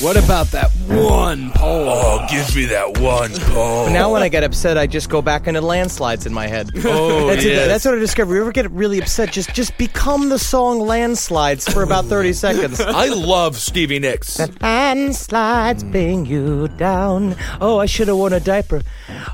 What about that one poll? Oh, give me that one poll. Now, when I get upset, I just go back into landslides in my head. Oh, that's, it. yes. that's what I discovered. You ever get really upset? Just just become the song "Landslides" for about thirty seconds. I love Stevie Nicks. Landslides bring you down. Oh, I should have worn a diaper.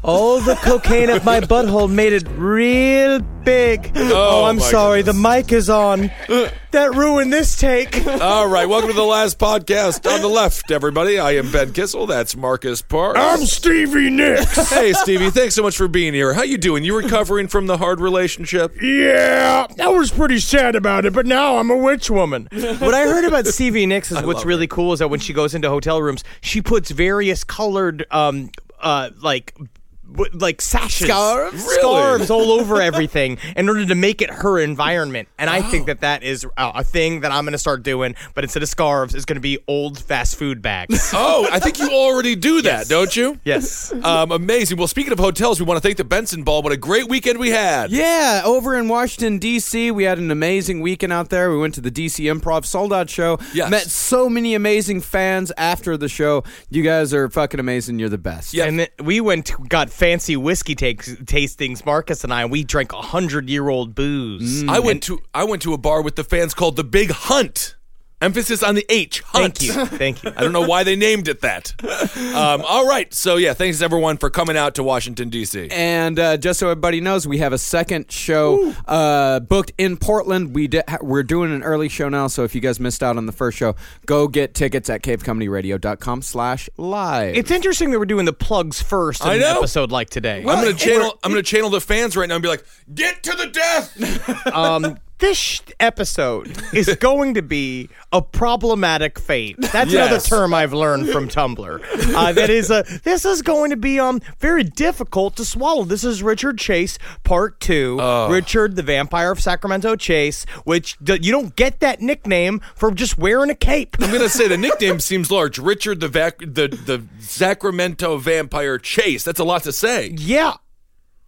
All the cocaine up my butthole made it real big. Oh, oh I'm sorry. goodness. The mic is on. That ruined this take. All right, welcome to the last podcast on the left, everybody. I am Ben Kissel. That's Marcus Parks. I'm Stevie Nicks. hey, Stevie. Thanks so much for being here. How you doing? You recovering from the hard relationship? yeah, I was pretty sad about it, but now I'm a witch woman. what I heard about Stevie Nicks is what's really cool is that when she goes into hotel rooms, she puts various colored, um, uh, like. W- Like sashes, Scarves? Really? scarves all over everything in order to make it her environment, and I Oh. think that that is a, a thing that I'm going to start doing. But instead of scarves, it's going to be old fast food bags. Oh, I think you already do that, don't you? yes, Um, amazing. Well, speaking of hotels, we want to thank the Benson Ball. What a great weekend we had. Yeah, over in Washington D.C., we had an amazing weekend out there. We went to the D.C. Improv sold out show. Yes. Met so many amazing fans after the show. You guys are fucking amazing. You're the best. Yeah. and then we went to, got fancy whiskey takes, tastings. Marcus and I, we drank a hundred year old booze. I mm. went to I went to a bar with the fans called the Big Hunt. Emphasis on the H. Hunt. Thank you, thank you. I don't know why they named it that. Um, all right. So yeah, thanks everyone for coming out to Washington D.C. And uh, just so everybody knows, we have a second show uh, booked in Portland. We di- ha- we're doing an early show now, so if you guys missed out on the first show, go get tickets at cavecomedyradio.com slash live. It's interesting that we're doing the plugs first in I an episode like today. I'm gonna channel I'm gonna channel the fans right now and be like, get to the death. um, this sh- episode is going to be a problematic fate. That's another term I've learned from Tumblr. Uh, that is a. This is going to be um very difficult to swallow. This is Richard Chase Part Two. Richard, the Vampire of Sacramento Chase, which d- you don't get that nickname for just wearing a cape. I'm gonna say the nickname seems large. Richard the vac- the the Sacramento vampire chase. That's a lot to say. Yeah.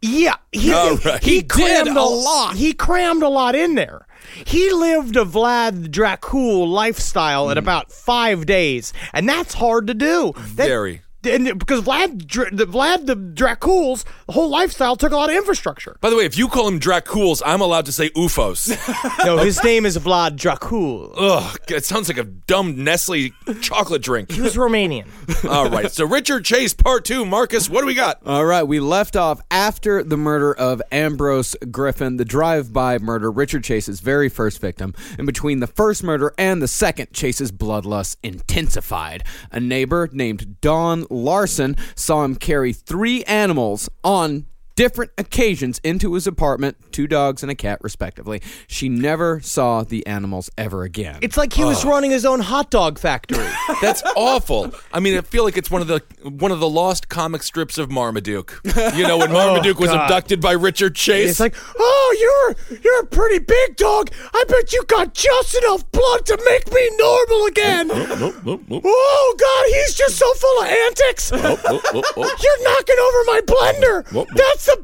Yeah. He, right. he He crammed did a a lot. He crammed a lot in there. He lived a Vlad Dracul lifestyle in mm. about five days, and that's hard to do. That- Very. And because Vlad, Dr- the Vlad the Draculs, the whole lifestyle took a lot of infrastructure. By the way, if you call him Dracules, I'm allowed to say UFOs. No, his name is Vlad Dracul. Ugh, it sounds like a dumb Nestle chocolate drink. He was Romanian. All right, so Richard Chase, part two. Marcus, what do we got? All right, we left off after the murder of Ambrose Griffin, the drive-by murder, Richard Chase's very first victim. And between the first murder and the second, Chase's bloodlust intensified. A neighbor named Don Larson saw him carry three animals on different occasions into his apartment, two dogs and a cat respectively. She never saw the animals ever again. It's like he was running his own hot dog factory. That's awful. I mean, I feel like it's one of the one of the lost comic strips of Marmaduke. You know, when Marmaduke oh, was abducted by Richard Chase. It's like, Oh, you're you're a pretty big dog. I bet you got just enough blood to make me normal again. Oh God, he's just so full of antics. You're knocking over my blender. That's the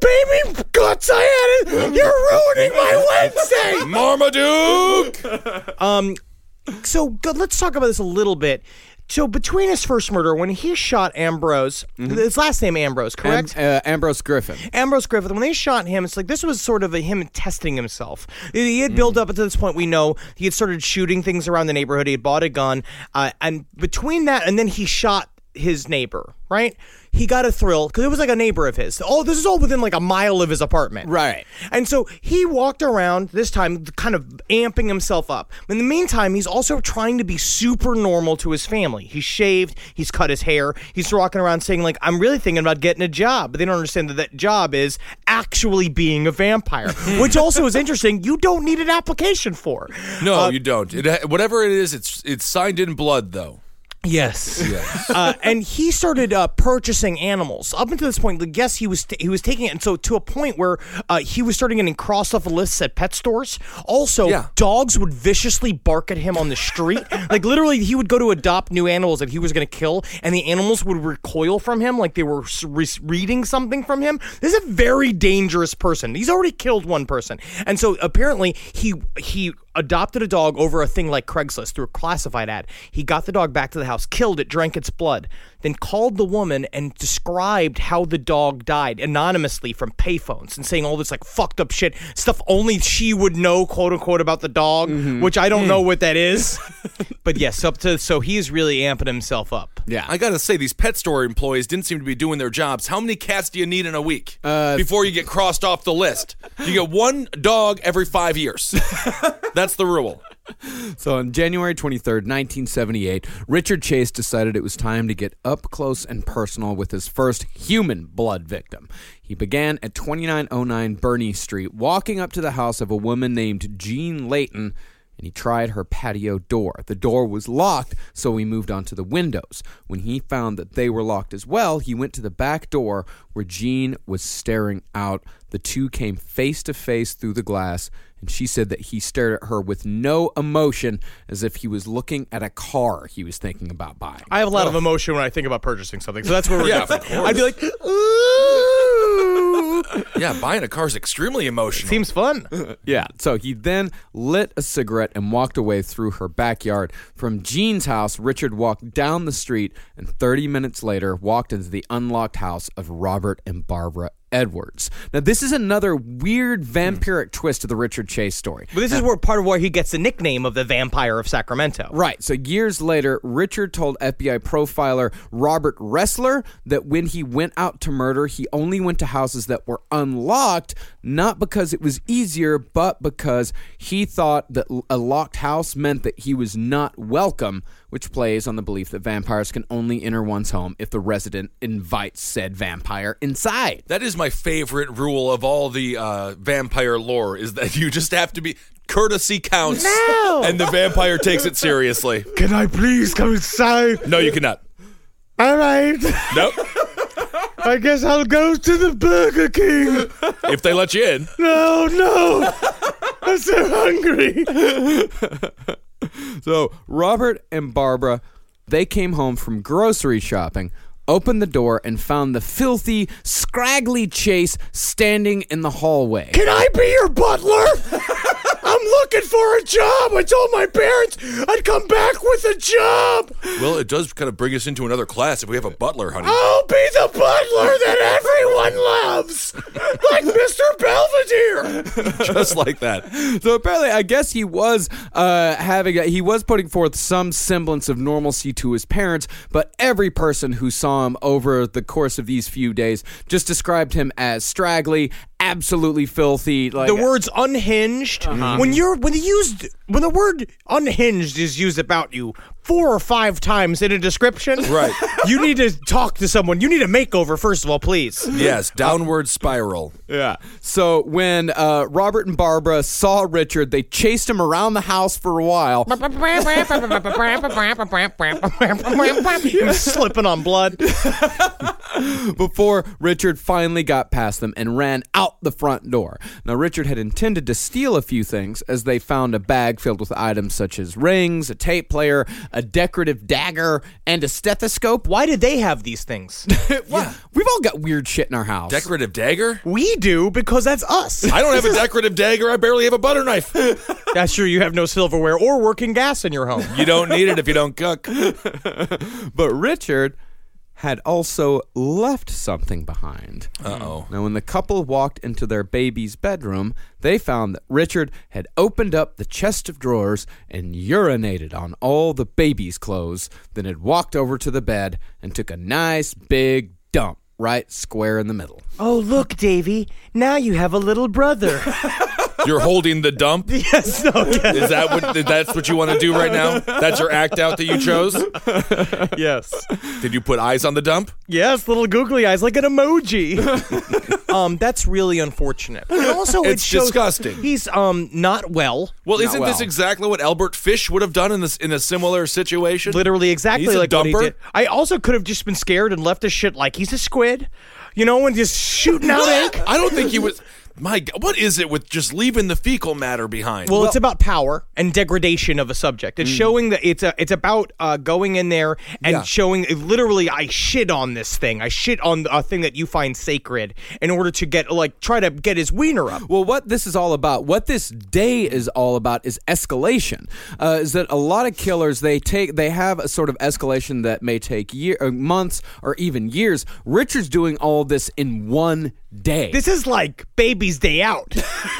baby guts I had. You're ruining my Wednesday. Marmaduke. Um, so good, let's talk about this a little bit. So between his first murder, when he shot Ambrose, his last name Ambrose, Am- correct? uh, Ambrose Griffin. Ambrose Griffith, when they shot him, it's like this was sort of a, him testing himself. He had built up to this point. We know he had started shooting things around the neighborhood. He had bought a gun, uh, and between that and then he shot his neighbor. Right? He got a thrill because it was like a neighbor of his. Oh, this is all within like a mile of his apartment. Right. And so he walked around this time, kind of amping himself up. In the meantime, he's also trying to be super normal to his family. He's shaved, he's cut his hair, he's walking around saying, like, I'm really thinking about getting a job. But they don't understand that that job is actually being a vampire, which also is interesting. You don't need an application for. No, Uh, you don't. It, whatever it is, it's it's signed in blood though. Yes. uh, and he started uh, purchasing animals. Up until this point, like, yes, he was he was taking it, and so to a point where uh, he was starting getting crossed off lists at pet stores. Also, Yeah. dogs would viciously bark at him on the street. like literally, he would go to adopt new animals that he was going to kill, and the animals would recoil from him, like they were re- reading something from him. This is a very dangerous person. He's already killed one person, and so apparently he he adopted a dog over a thing like Craigslist through a classified ad. He got the dog back to the house, killed it, drank its blood, then called the woman and described how the dog died anonymously from payphones and saying all this like fucked up shit, stuff only she would know, quote unquote, about the dog, mm-hmm. which I don't mm. know what that is. but yes, up to so he's really amping himself up. Yeah. I gotta say, these pet store employees didn't seem to be doing their jobs. How many cats do you need in a week uh, before you get crossed off the list? You get one dog every five years. That's the rule. So on January 23rd, 1978, Richard Chase decided it was time to get up close and personal with his first human blood victim. He began at 2909 Bernie Street, walking up to the house of a woman named Jean Layton, and he tried her patio door. The door was locked, so he moved on to the windows. When he found that they were locked as well, he went to the back door where Jean was staring out. The two came face to face through the glass, and she said that he stared at her with no emotion as if he was looking at a car he was thinking about buying. I have a lot of emotion when I think about purchasing something, so that's where we're Yeah, going. I'd be like, ooh, Yeah, buying a car is extremely emotional. seems fun. Yeah, so he then lit a cigarette and walked away through her backyard. From Jean's house, Richard walked down the street and 30 minutes later walked into the unlocked house of Robert and Barbara Edwards. Now, this is another weird vampiric hmm. twist to the Richard Chase story. But this is where part of where he gets the nickname of the Vampire of Sacramento. Right. So years later, Richard told FBI profiler Robert Ressler that when he went out to murder, he only went to houses that were unlocked, not because it was easier, but because he thought that a locked house meant that he was not welcome, which plays on the belief that vampires can only enter one's home if the resident invites said vampire inside. That is my favorite rule of all the uh, vampire lore: is that you just have to be courtesy counts, and the vampire takes it seriously. Can I please come inside? No, you cannot. All right. Nope. I guess I'll go to the Burger King. if they let you in. No, no. I'm so hungry. So Robert and Barbara, they came home from grocery shopping, opened the door, and found the filthy, scraggly Chase standing in the hallway. Can I be your butler? I'm looking for a job. I told my parents I'd come back with a job. Well, it does kind of bring us into another class if we have a butler, honey. I'll be the butler that everyone loves, like Mr. Belvedere. Just like that. So apparently, I guess he was uh, having a, he was putting forth some semblance of normalcy to his parents, but every person who saw over the course of these few days just described him as straggly, absolutely filthy. Like The words unhinged. Uh-huh. When you're when the used when the word unhinged is used about you four or five times in a description, Right. You need to talk to someone. You need a makeover first of all, please. Yes, downward spiral. Yeah. So when uh, Robert and Barbara saw Richard, they chased him around the house for a while. He's slipping on blood. before Richard finally got past them and ran out out the front door. Now, Richard had intended to steal a few things as they found a bag filled with items such as rings, a tape player, a decorative dagger, and a stethoscope. Why do they have these things? What? We've all got weird shit in our house. Decorative dagger? we do because that's us. I don't have a decorative dagger. I barely have a butter knife. That's true. You have no silverware or working gas in your home. You don't need it if you don't cook. but Richard had also left something behind. Uh oh. Now, when the couple walked into their baby's bedroom, they found that Richard had opened up the chest of drawers and urinated on all the baby's clothes, then had walked over to the bed and took a nice big dump right square in the middle. Oh, look, Davy. Now you have a little brother. You're holding the dump? yes, no, yes. Is that what that's what you want to do right now? That's your act out that you chose? yes. Did you put eyes on the dump? Yes, little googly eyes like an emoji. um, that's really unfortunate. And also, it It's shows disgusting. He's um not well. Well, Not isn't this exactly what Albert Fish would have done in this in a similar situation? Literally exactly He's a like what he dumper? did. I also could have just been scared and left his shit like he's a squid, you know, and just shooting out ink. I don't think he was. My God, what is it with just leaving the fecal matter behind? Well, it's about power and degradation of a subject. Mm. It's showing that it's a, it's about uh, going in there and Yeah. showing literally I shit on this thing. I shit on a thing that you find sacred in order to get like try to get his wiener up. Well, what this is all about, what this day is all about, is escalation. Uh, is that a lot of killers they take they have a sort of escalation that may take year, uh, months, or even years. Richard's doing all this in one day. This is like Baby's Day Out,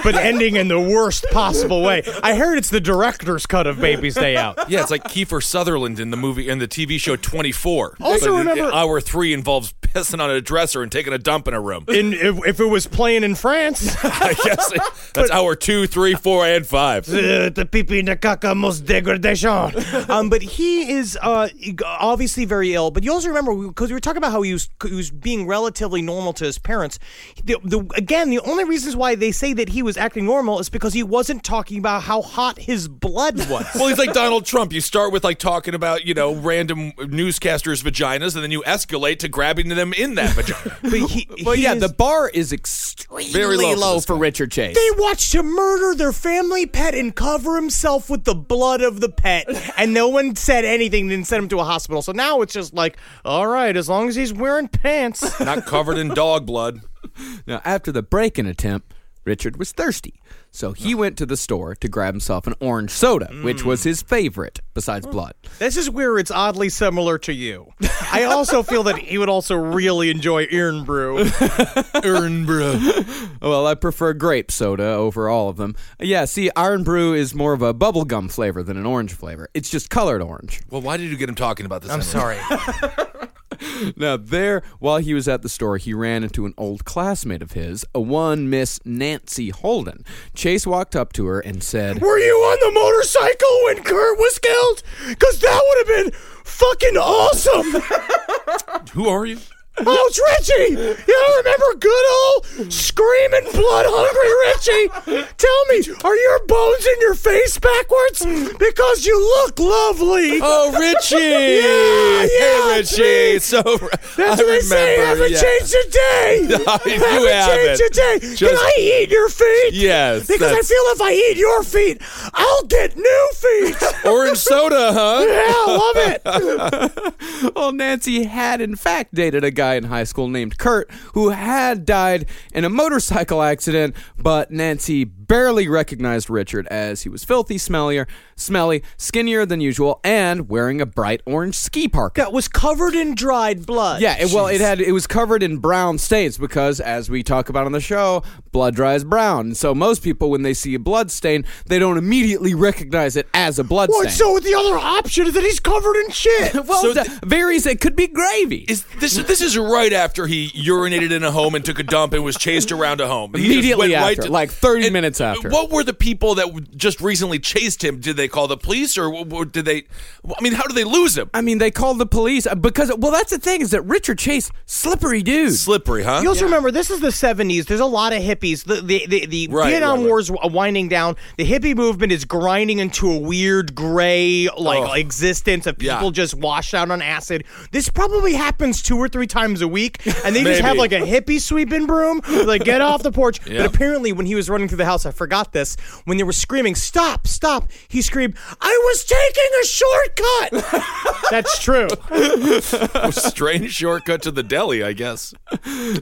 but ending in the worst possible way. I heard it's the director's cut of Baby's Day Out. yeah, it's like Kiefer Sutherland in the movie in the TV show 24. Also But remember- hour three involves pissing on a dresser and taking a dump in a room. In, if, if it was playing in France, I guess it- that's hour two, three, four, and five. Uh, the pipi in the caca most degradation. um, but he is uh, obviously very ill. But you also remember because we were talking about how he was he was being relatively normal to his parents. The, the, again, the only reasons why they say that he was acting normal is because he wasn't talking about how hot his blood was. Well, he's like Donald Trump. You start with like talking about, you know, random newscasters' vaginas, and then you escalate to grabbing them in that vagina. but he, Well, he yeah, is- the bar is extremely Very low for low this for. Richard Chase. They watched him murder their family pet and cover himself with the blood of the pet, and no one said anything. Didn't send him to a hospital. So now it's just like, all right, as long as he's wearing pants. Not covered in dog blood. Now, after the break-in attempt, Richard was thirsty, so he went to the store to grab himself an orange soda, which was mm. his favorite besides blood. This is where it's oddly similar to you. I also feel that he would also really enjoy Iron Brew. Earn, bro. Well, I prefer grape soda over all of them. Yeah, see, Iron Brew is more of a bubblegum flavor than an orange flavor. It's just colored orange. Well, why did you get him talking about this? I'm anyway? sorry. Now, there, while he was at the store, he ran into an old classmate of his, a one Miss Nancy Holden. Chase walked up to her and said, Were you on the motorcycle when Kurt was killed? Because that would have been fucking awesome. Who are you? Oh, it's Richie! You remember good old screaming blood hungry Richie? Tell me, are your bones in your face backwards? Because you look lovely. Oh, Richie! Yeah, yeah, hey, Richie. So That's I what they say. remember, Haven't yeah. changed a day. you haven't haven't. changed a day. Can I eat your feet? Yes, Because I feel if I eat your feet, I'll get new feet. Orange soda, huh? yeah, I love it. Well, Nancy had in fact dated a guy in high school named Kurt who had died in a motorcycle accident, but Nancy barely recognized Richard as he was filthy, smellier, smelly, skinnier than usual, and wearing a bright orange ski parka. that was covered in dried blood. Yeah, it, well, it had it was covered in brown stains because, as we talk about on the show, blood dries brown. So most people, when they see a blood stain, they don't immediately recognize it as a blood What? stain. So the other option is that he's covered in shit. well, So that varies. It could be gravy. Is this this is right after he urinated in a home and took a dump and was chased around a home? He just Immediately went after, like 30 minutes minutes after. What were the people that just recently chased him? Did they call the police, or w- w- did they? I mean, how do they lose him? I mean, they called the police uh, because, well, that's the thing is that Richard Chase, slippery dude. Slippery, huh? You also remember this is the '70s. There's a lot of hippies. The the the, the Right, Vietnam right, right. War's winding down. The hippie movement is grinding into a weird gray like Oh. existence of Yeah. people just washed out on acid. This probably happens two or three times a week, and they just have like a hippie sweeping broom. Like get off the porch. Yeah. But apparently, when he was running through the house, I forgot this. When they were screaming, "Stop! Stop!" He screamed, "I was taking a shortcut." That's true. Strange shortcut to the deli, I guess.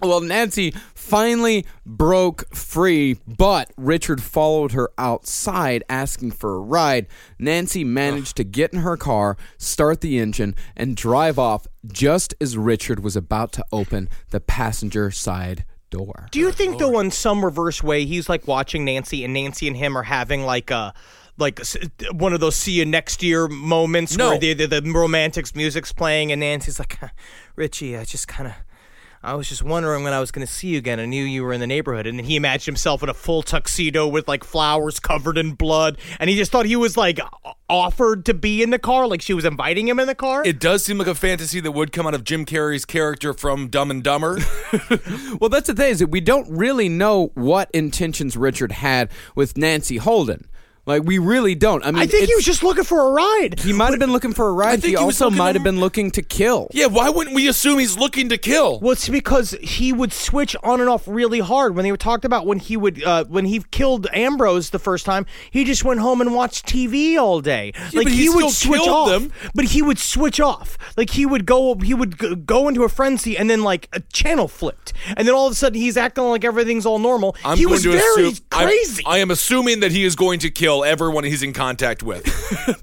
Well, Nancy finally broke free, but Richard followed her outside asking for a ride. Nancy managed to get in her car, start the engine, and drive off just as Richard was about to open the passenger side door. Do you think though, in some reverse way, he's like watching Nancy, and Nancy and him are having like a like one of those "see you next year" moments No. where the, the the romantics music's playing, and Nancy's like, "Richie, I just kind of." I was just wondering when I was going to see you again. I knew you were in the neighborhood, and then he imagined himself in a full tuxedo with like flowers covered in blood, and he just thought he was like offered to be in the car, like she was inviting him in the car. It does seem like a fantasy that would come out of Jim Carrey's character from Dumb and Dumber. Well, that's the thing is that we don't really know what intentions Richard had with Nancy Holden. Like we really don't. I mean, I think he was just looking for a ride. He might have been looking for a ride. think He he was also looking might to- have been looking to kill. yeah, why wouldn't we assume he's looking to kill? Well, it's because he would switch on and off really hard. When they were talked about when he would uh, when he killed Ambrose the first time, he just went home and watched TV all day. like but he would still switch killed off, them. but he would switch off. Like he would go he would g- go into a frenzy and then like a channel flipped, and then all of a sudden he's acting like everything's all normal. I'm he was very assume, I'm- crazy. I am assuming that he is going to kill everyone he's in contact with.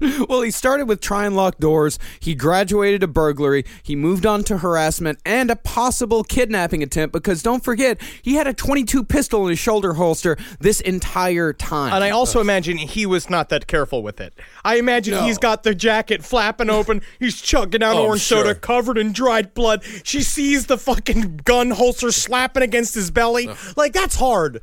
Well, he started with try and lock doors. He graduated to burglary. He moved on to harassment and a possible kidnapping attempt because don't forget, he had a 22 pistol in his shoulder holster this entire time. And I also imagine he was not that careful with it. I imagine he's got the jacket flapping open. He's chugging out Oh, I'm orange soda covered in dried blood. She sees the fucking gun holster slapping against his belly. Like, that's hard.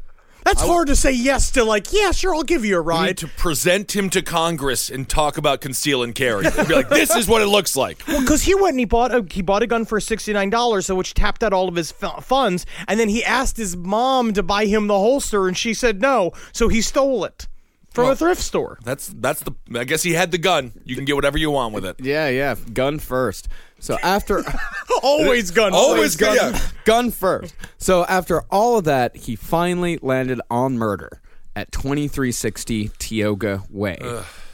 That's hard to say yes to, like, yeah, sure, I'll give you a We need ride. to present him to Congress and talk about conceal and carry. And be like, this is what it looks like. Well, Because he went and he bought a he bought a gun for sixty nine dollars, so which tapped out all of his fu- funds, and then he asked his mom to buy him the holster, and she said no, so he stole it from a thrift store. That's that's the. I guess he had the gun. You can get whatever you want with it. yeah, yeah, gun first. So after Always gun. Always gun. gun. gun first. So after all of that, he finally landed on murder at 2360 Tioga Way.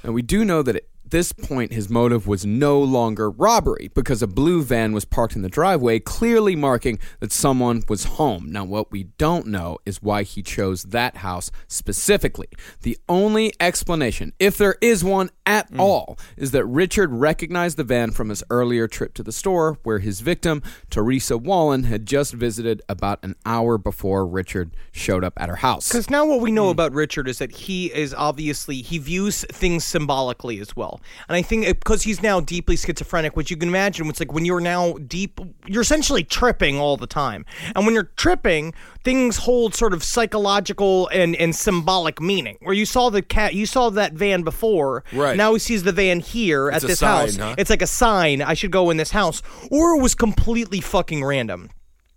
And we do know that at this point his motive was no longer robbery because a blue van was parked in the driveway, clearly marking that someone was home. Now, what we don't know is why he chose that house specifically. The only explanation, if there is one at mm. all, is that Richard recognized the van from his earlier trip to the store where his victim, Teresa Wallin, had just visited about an hour before Richard showed up at her house. Because now what we know mm. about Richard is that he is obviously he views things symbolically as well, and I think uh, because he's now deeply schizophrenic, which you can imagine, it's like when you're now deep, you're essentially tripping all the time, and when you're tripping, things hold sort of psychological and and symbolic meaning. Where you saw the cat, you saw that van before, Right. Now he sees the van here It's at this sign, house. huh? It's like a sign. I should go in this house, or it was completely fucking random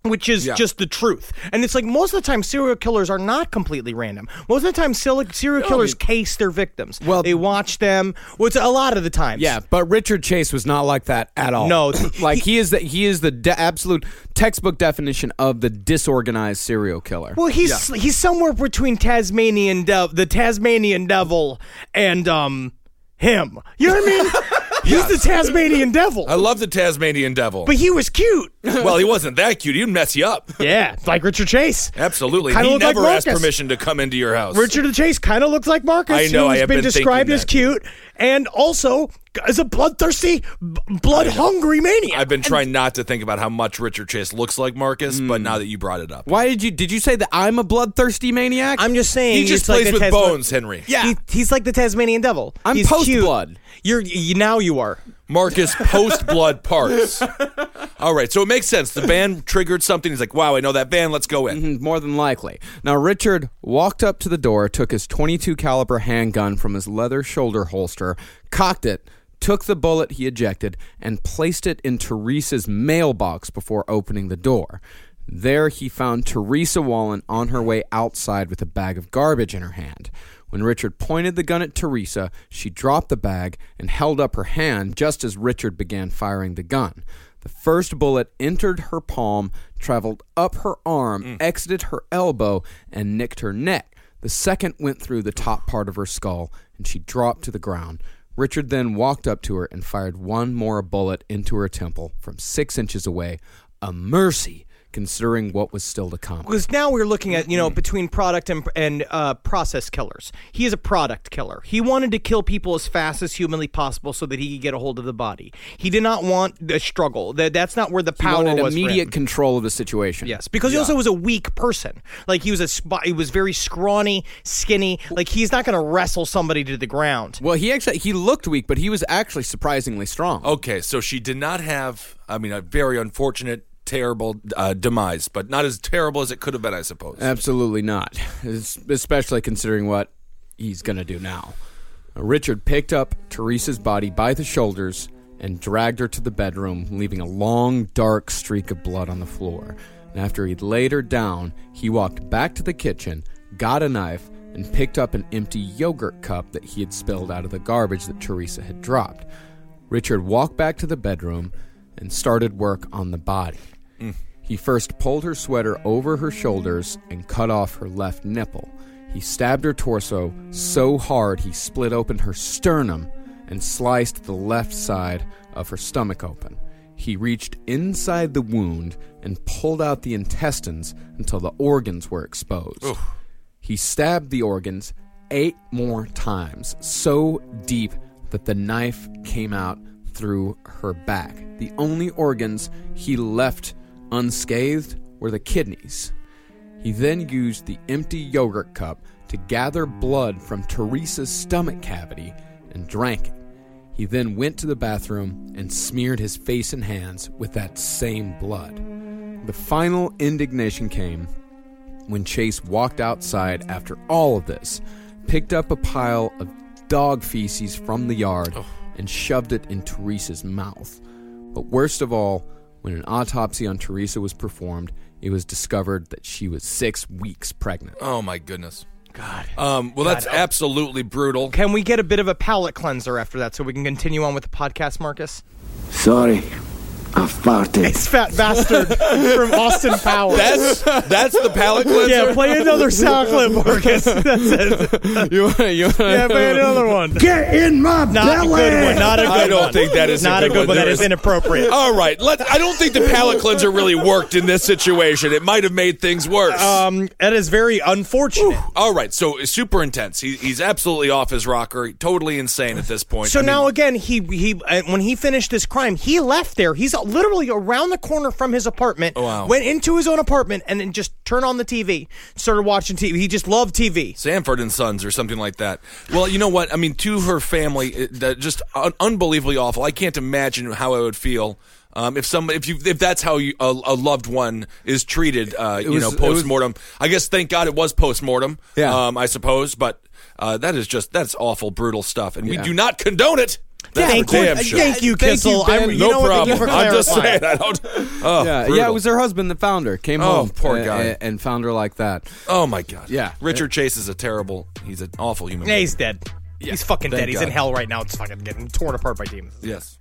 which is Yeah. just the truth. And it's like most of the time serial killers are not completely random. Most of the time serial serial killers case their victims. Well- they watch them. Well, it's a lot of the times. Yeah, but Richard Chase was not like that at all. No. like he is the he is the de- absolute textbook definition of the disorganized serial killer. Well, he's he's somewhere between Tasmanian de- the Tasmanian devil and um him. You know what I mean? He's the Tasmanian devil. I love the Tasmanian devil. but he was cute. well, he wasn't that cute. He'd mess you up. Yeah, like Richard Chase. Absolutely. Kinda he looked like never asked Marcus. permission to come into your house. Richard Chase kind of looks like Marcus. I know, Who's I have been been described thinking as that. cute and also as a bloodthirsty, blood-hungry maniac. I've been trying not to think about how much Richard Chase looks like Marcus, but now that you brought it up, Why did you did you say that I'm a bloodthirsty maniac? I'm just saying he just it's like plays with Tasma- bones, Henry. Yeah. He- he's like the Tasmanian devil. I'm post-blood. You're you, now you are. Marcus post blood parts. All right, so it makes sense. The band triggered something. He's like, "Wow, I know that band. Let's go in." Mhm, More than likely. Now Richard walked up to the door, took his 22 caliber handgun from his leather shoulder holster, cocked it, took the bullet he ejected, and placed it in Teresa's mailbox before opening the door. There he found Teresa Wallin on her way outside with a bag of garbage in her hand. When Richard pointed the gun at Teresa, she dropped the bag and held up her hand just as Richard began firing the gun. The first bullet entered her palm, traveled up her arm, mm. exited her elbow, and nicked her neck. The second went through the top part of her skull, and she dropped to the ground. Richard then walked up to her and fired one more bullet into her temple from six inches away. A mercy, considering what was still to come. Because now we're looking at you know between product and and uh, process killers. He is a product killer. He wanted to kill people as fast as humanly possible so that he could get a hold of the body. He did not want the struggle. That that's not where the He power wanted was. for him. immediate control of the situation. Yes, because he also was a weak person. Like he was a sp- he was very scrawny, skinny. Like he's not going to wrestle somebody to the ground. Well, he actually he looked weak, but he was actually surprisingly strong. Okay, so she did not have. I mean, a very unfortunate, terrible uh, demise, but not as terrible as it could have been, I suppose. Absolutely not. Es- Especially considering what he's going to do now. Richard picked up Teresa's body by the shoulders and dragged her to the bedroom, leaving a long, dark streak of blood on the floor. And after he'd laid her down, he walked back to the kitchen, got a knife, and picked up an empty yogurt cup that he had spilled out of the garbage that Teresa had dropped. Richard walked back to the bedroom and started work on the body. He first pulled her sweater over her shoulders and cut off her left nipple. He stabbed her torso so hard he split open her sternum and sliced the left side of her stomach open. He reached inside the wound and pulled out the intestines until the organs were exposed. He stabbed the organs eight more times, so deep that the knife came out through her back. The only organs he left unscathed were the kidneys. He then used the empty yogurt cup to gather blood from Teresa's stomach cavity and drank it. He then went to the bathroom and smeared his face and hands with that same blood. The final indignation came when Chase walked outside after all of this, picked up a pile of dog feces from the yard, oh. and shoved it in Teresa's mouth. But worst of all, when an autopsy on Teresa was performed, it was discovered that she was six weeks pregnant. Oh my goodness. God. Um, well, that's absolutely brutal. Can we get a bit of a palate cleanser after that so we can continue on with the podcast, Marcus? Sorry, I farted. It's Fat Bastard from Austin Powers. That's that's the palate cleanser. yeah, play another sound clip, Marcus. That's it. you wanna, you wanna- Yeah, play another one. Get in my Not belly. a good one. Not a good I don't one. think that is a not good a good one. one. That There is is- inappropriate. All right. Let I don't think the palate cleanser really worked in this situation. It might have made things worse. Um, that is very unfortunate. All right. So it's super intense. He, he's absolutely off his rocker. Totally insane at this point. So I mean, now again, he he uh, when he finished this crime, he left there. He's literally around the corner from his apartment. Oh, wow. Went into his own apartment and then just turned on the TV, started watching TV. He just loved TV. Sanford and Sons or something like that. Well, you know what? I mean, to her family, it, that just un- unbelievably awful. I can't imagine how I would feel. Um, if some, if you, if that's how you, a, a loved one is treated, uh, you was- know, post mortem. I guess thank God it was post mortem. Yeah. Um, I suppose, but uh, that is just that's awful, brutal stuff, and we do not condone it. That's thank you, damn sure. thank you, Thank you, Kissel. Ben. I'm- you no know what? Thank you problem. I'm just saying. I don't. Oh, yeah, yeah, it was her husband, the founder, came Oh, home. poor uh, guy. uh, and found her like that. Oh my God. Yeah. Richard Chase is a terrible. He's an awful human. Yeah, being. he's dead. Yeah, he's fucking thank dead. He's in hell right now. It's fucking getting torn apart by demons. Yes.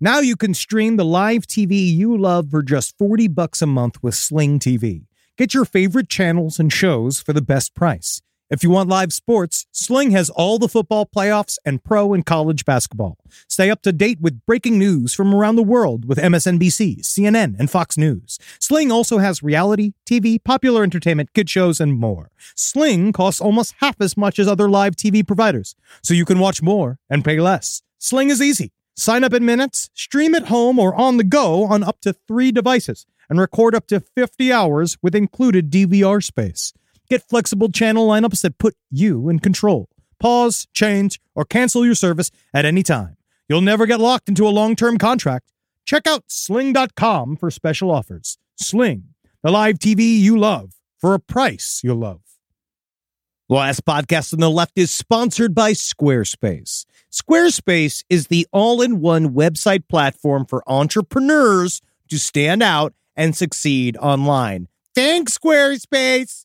Now you can stream the live TV you love for just 40 bucks a month with Sling TV. Get your favorite channels and shows for the best price. If you want live sports, Sling has all the football playoffs and pro and college basketball. Stay up to date with breaking news from around the world with MSNBC, CNN, and Fox News. Sling also has reality, TV, popular entertainment, kid shows, and more. Sling costs almost half as much as other live TV providers, so you can watch more and pay less. Sling is easy. Sign up in minutes, stream at home or on the go on up to three devices, and record up to 50 hours with included DVR space. Get flexible channel lineups that put you in control. Pause, change, or cancel your service at any time. you'll never get locked into a long term contract. Check out sling.com for special offers. Sling, the live TV you love for a price you'll love. The last podcast on the left is sponsored by Squarespace. Squarespace is the all in one website platform for entrepreneurs to stand out and succeed online. Thanks, Squarespace.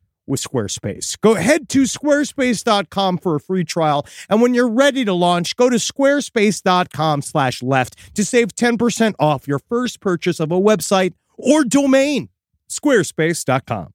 with Squarespace. Go head to squarespace.com for a free trial. And when you're ready to launch, go to squarespace.com slash left to save 10% off your first purchase of a website or domain. Squarespace.com.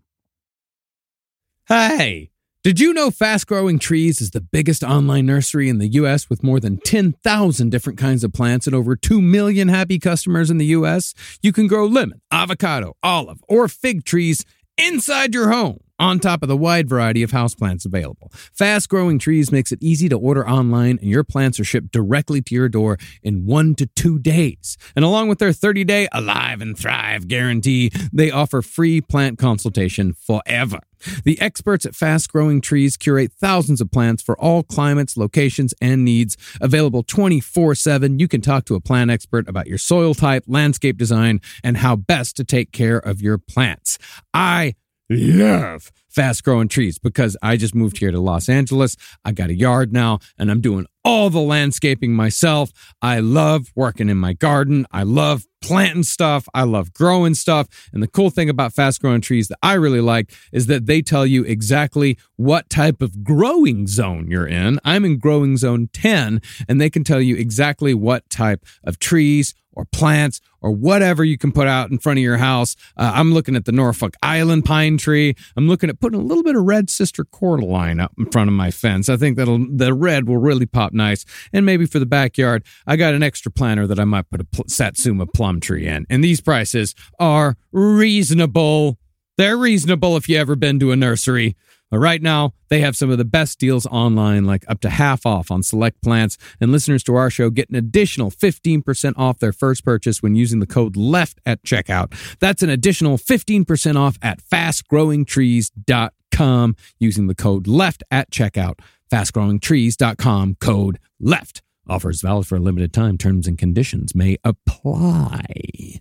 Hey, did you know Fast Growing Trees is the biggest online nursery in the U.S. with more than 10,000 different kinds of plants and over 2 million happy customers in the U.S.? You can grow lemon, avocado, olive, or fig trees inside your home on top of the wide variety of houseplants available. Fast Growing Trees makes it easy to order online and your plants are shipped directly to your door in 1 to 2 days. And along with their 30-day Alive and Thrive guarantee, they offer free plant consultation forever. The experts at Fast Growing Trees curate thousands of plants for all climates, locations, and needs. Available 24 7. You can talk to a plant expert about your soil type, landscape design, and how best to take care of your plants. I love fast growing trees because I just moved here to Los Angeles. I got a yard now and I'm doing all the landscaping myself. I love working in my garden. I love planting stuff. I love growing stuff. And the cool thing about fast growing trees that I really like is that they tell you exactly what type of growing zone you're in. I'm in growing zone 10 and they can tell you exactly what type of trees or plants or whatever you can put out in front of your house. Uh, I'm looking at the Norfolk Island pine tree. I'm looking at putting a little bit of red sister cordyline up in front of my fence. I think that'll the red will really pop nice. And maybe for the backyard, I got an extra planter that I might put a pl- Satsuma plum tree in. And these prices are reasonable. They're reasonable if you ever been to a nursery. But right now, they have some of the best deals online, like up to half off on select plants. And listeners to our show get an additional 15% off their first purchase when using the code LEFT at checkout. That's an additional 15% off at fastgrowingtrees.com using the code LEFT at checkout. Fastgrowingtrees.com, code LEFT. Offers valid for a limited time. Terms and conditions may apply.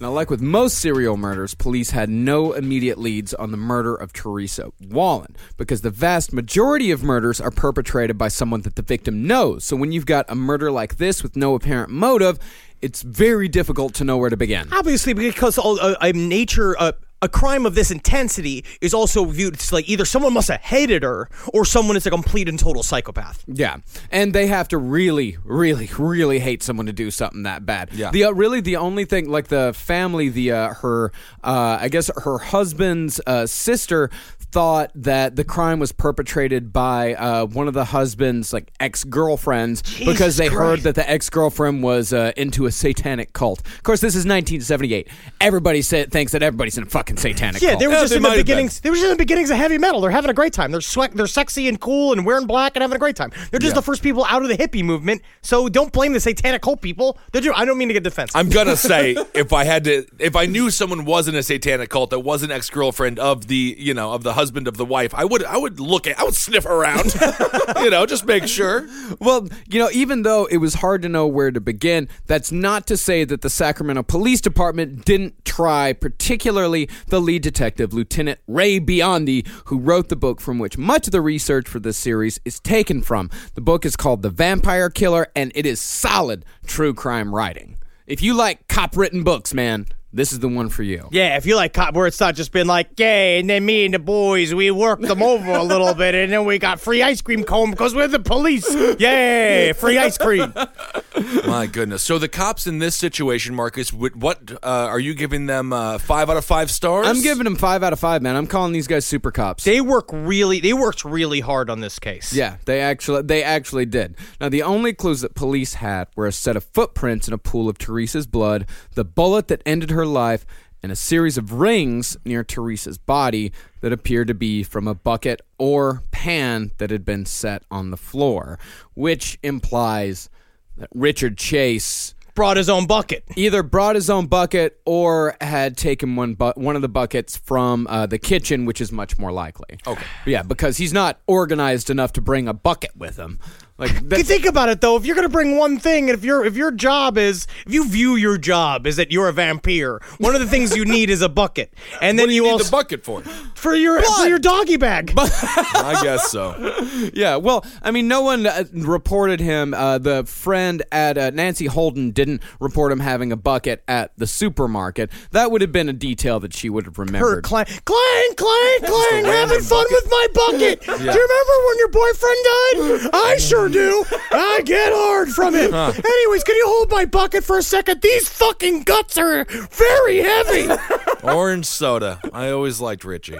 Now, like with most serial murders, police had no immediate leads on the murder of Teresa Wallin because the vast majority of murders are perpetrated by someone that the victim knows. So when you've got a murder like this with no apparent motive, it's very difficult to know where to begin. Obviously, because all, uh, nature, uh, a crime of this intensity is also viewed as like either someone must have hated her or someone is a complete and total psychopath. Yeah, and they have to really, really, really hate someone to do something that bad. Yeah. The uh, really the only thing like the family, the uh, her, uh, I guess her husband's uh, sister thought that the crime was perpetrated by uh, one of the husband's like ex girlfriends because they heard that the ex girlfriend was uh, into a satanic cult. Of course, this is 1978. Everybody say, thinks that everybody's in a fucking satanic cult. Yeah, cult. they were Yeah, just they in the have been. beginnings. They were just in the beginnings of heavy metal. They're having a great time. They're sweat. They're sexy and cool and wearing black and having a great time. They're just the first people out of the hippie movement. So don't blame the satanic cult people. They're doing, I don't mean to get defensive. I'm gonna say if I had to, if I knew someone was in a satanic cult that was an ex girlfriend of the, you know, of the husband of the wife, I would, I would look at, I would sniff around, you know, just make sure. Well, you know, even though it was hard to know where to begin, that's not to say that the Sacramento Police Department didn't try, particularly the lead detective, Lieutenant Ray Biondi, who wrote the book from which much of the research for this series is taken from. The book is called The Vampire Killer, and it is solid true crime writing. If you like cop written books, man, this is the one for you. Yeah, if you like cop, where it's not just been like, yay, and then me and the boys, we worked them over a little bit, and then we got free ice cream cone because we're the police. Yay, free ice cream. My goodness. So the cops in this situation, Marcus, what, what uh, are you giving them? Uh, five out of five stars? I'm giving them five out of five, man. I'm calling these guys super cops. They work really, they worked really hard on this case. Yeah, they actually they actually did. Now the only clues that police had were a set of footprints in a pool of Teresa's blood, the bullet that ended her life, and a series of rings near Teresa's body that appeared to be from a bucket or pan that had been set on the floor, which implies that Richard Chase Brought his own bucket. either brought his own bucket or had taken one bu- one of the buckets from uh, the kitchen, which is much more likely. Okay. Yeah, because he's not organized enough to bring a bucket with him. Like You that, think about it though. If you're gonna bring one thing, if your if your job is if you view your job is that you're a vampire, one of the things you need is a bucket, and then What do you, you need also the bucket for? for your for your doggy bag. I guess so. yeah. Well, I mean, no one uh, reported him. Uh, the friend at uh, Nancy Holden didn't report him having a bucket at the supermarket. That would have been a detail that she would have Her remembered. clang, clang, clang, clang, random having fun with my bucket. Do you remember when your boyfriend died? I sure do. I get hard from it. Anyways, can you hold my bucket for a second? These fucking guts are very heavy. Orange soda. I always liked Richie.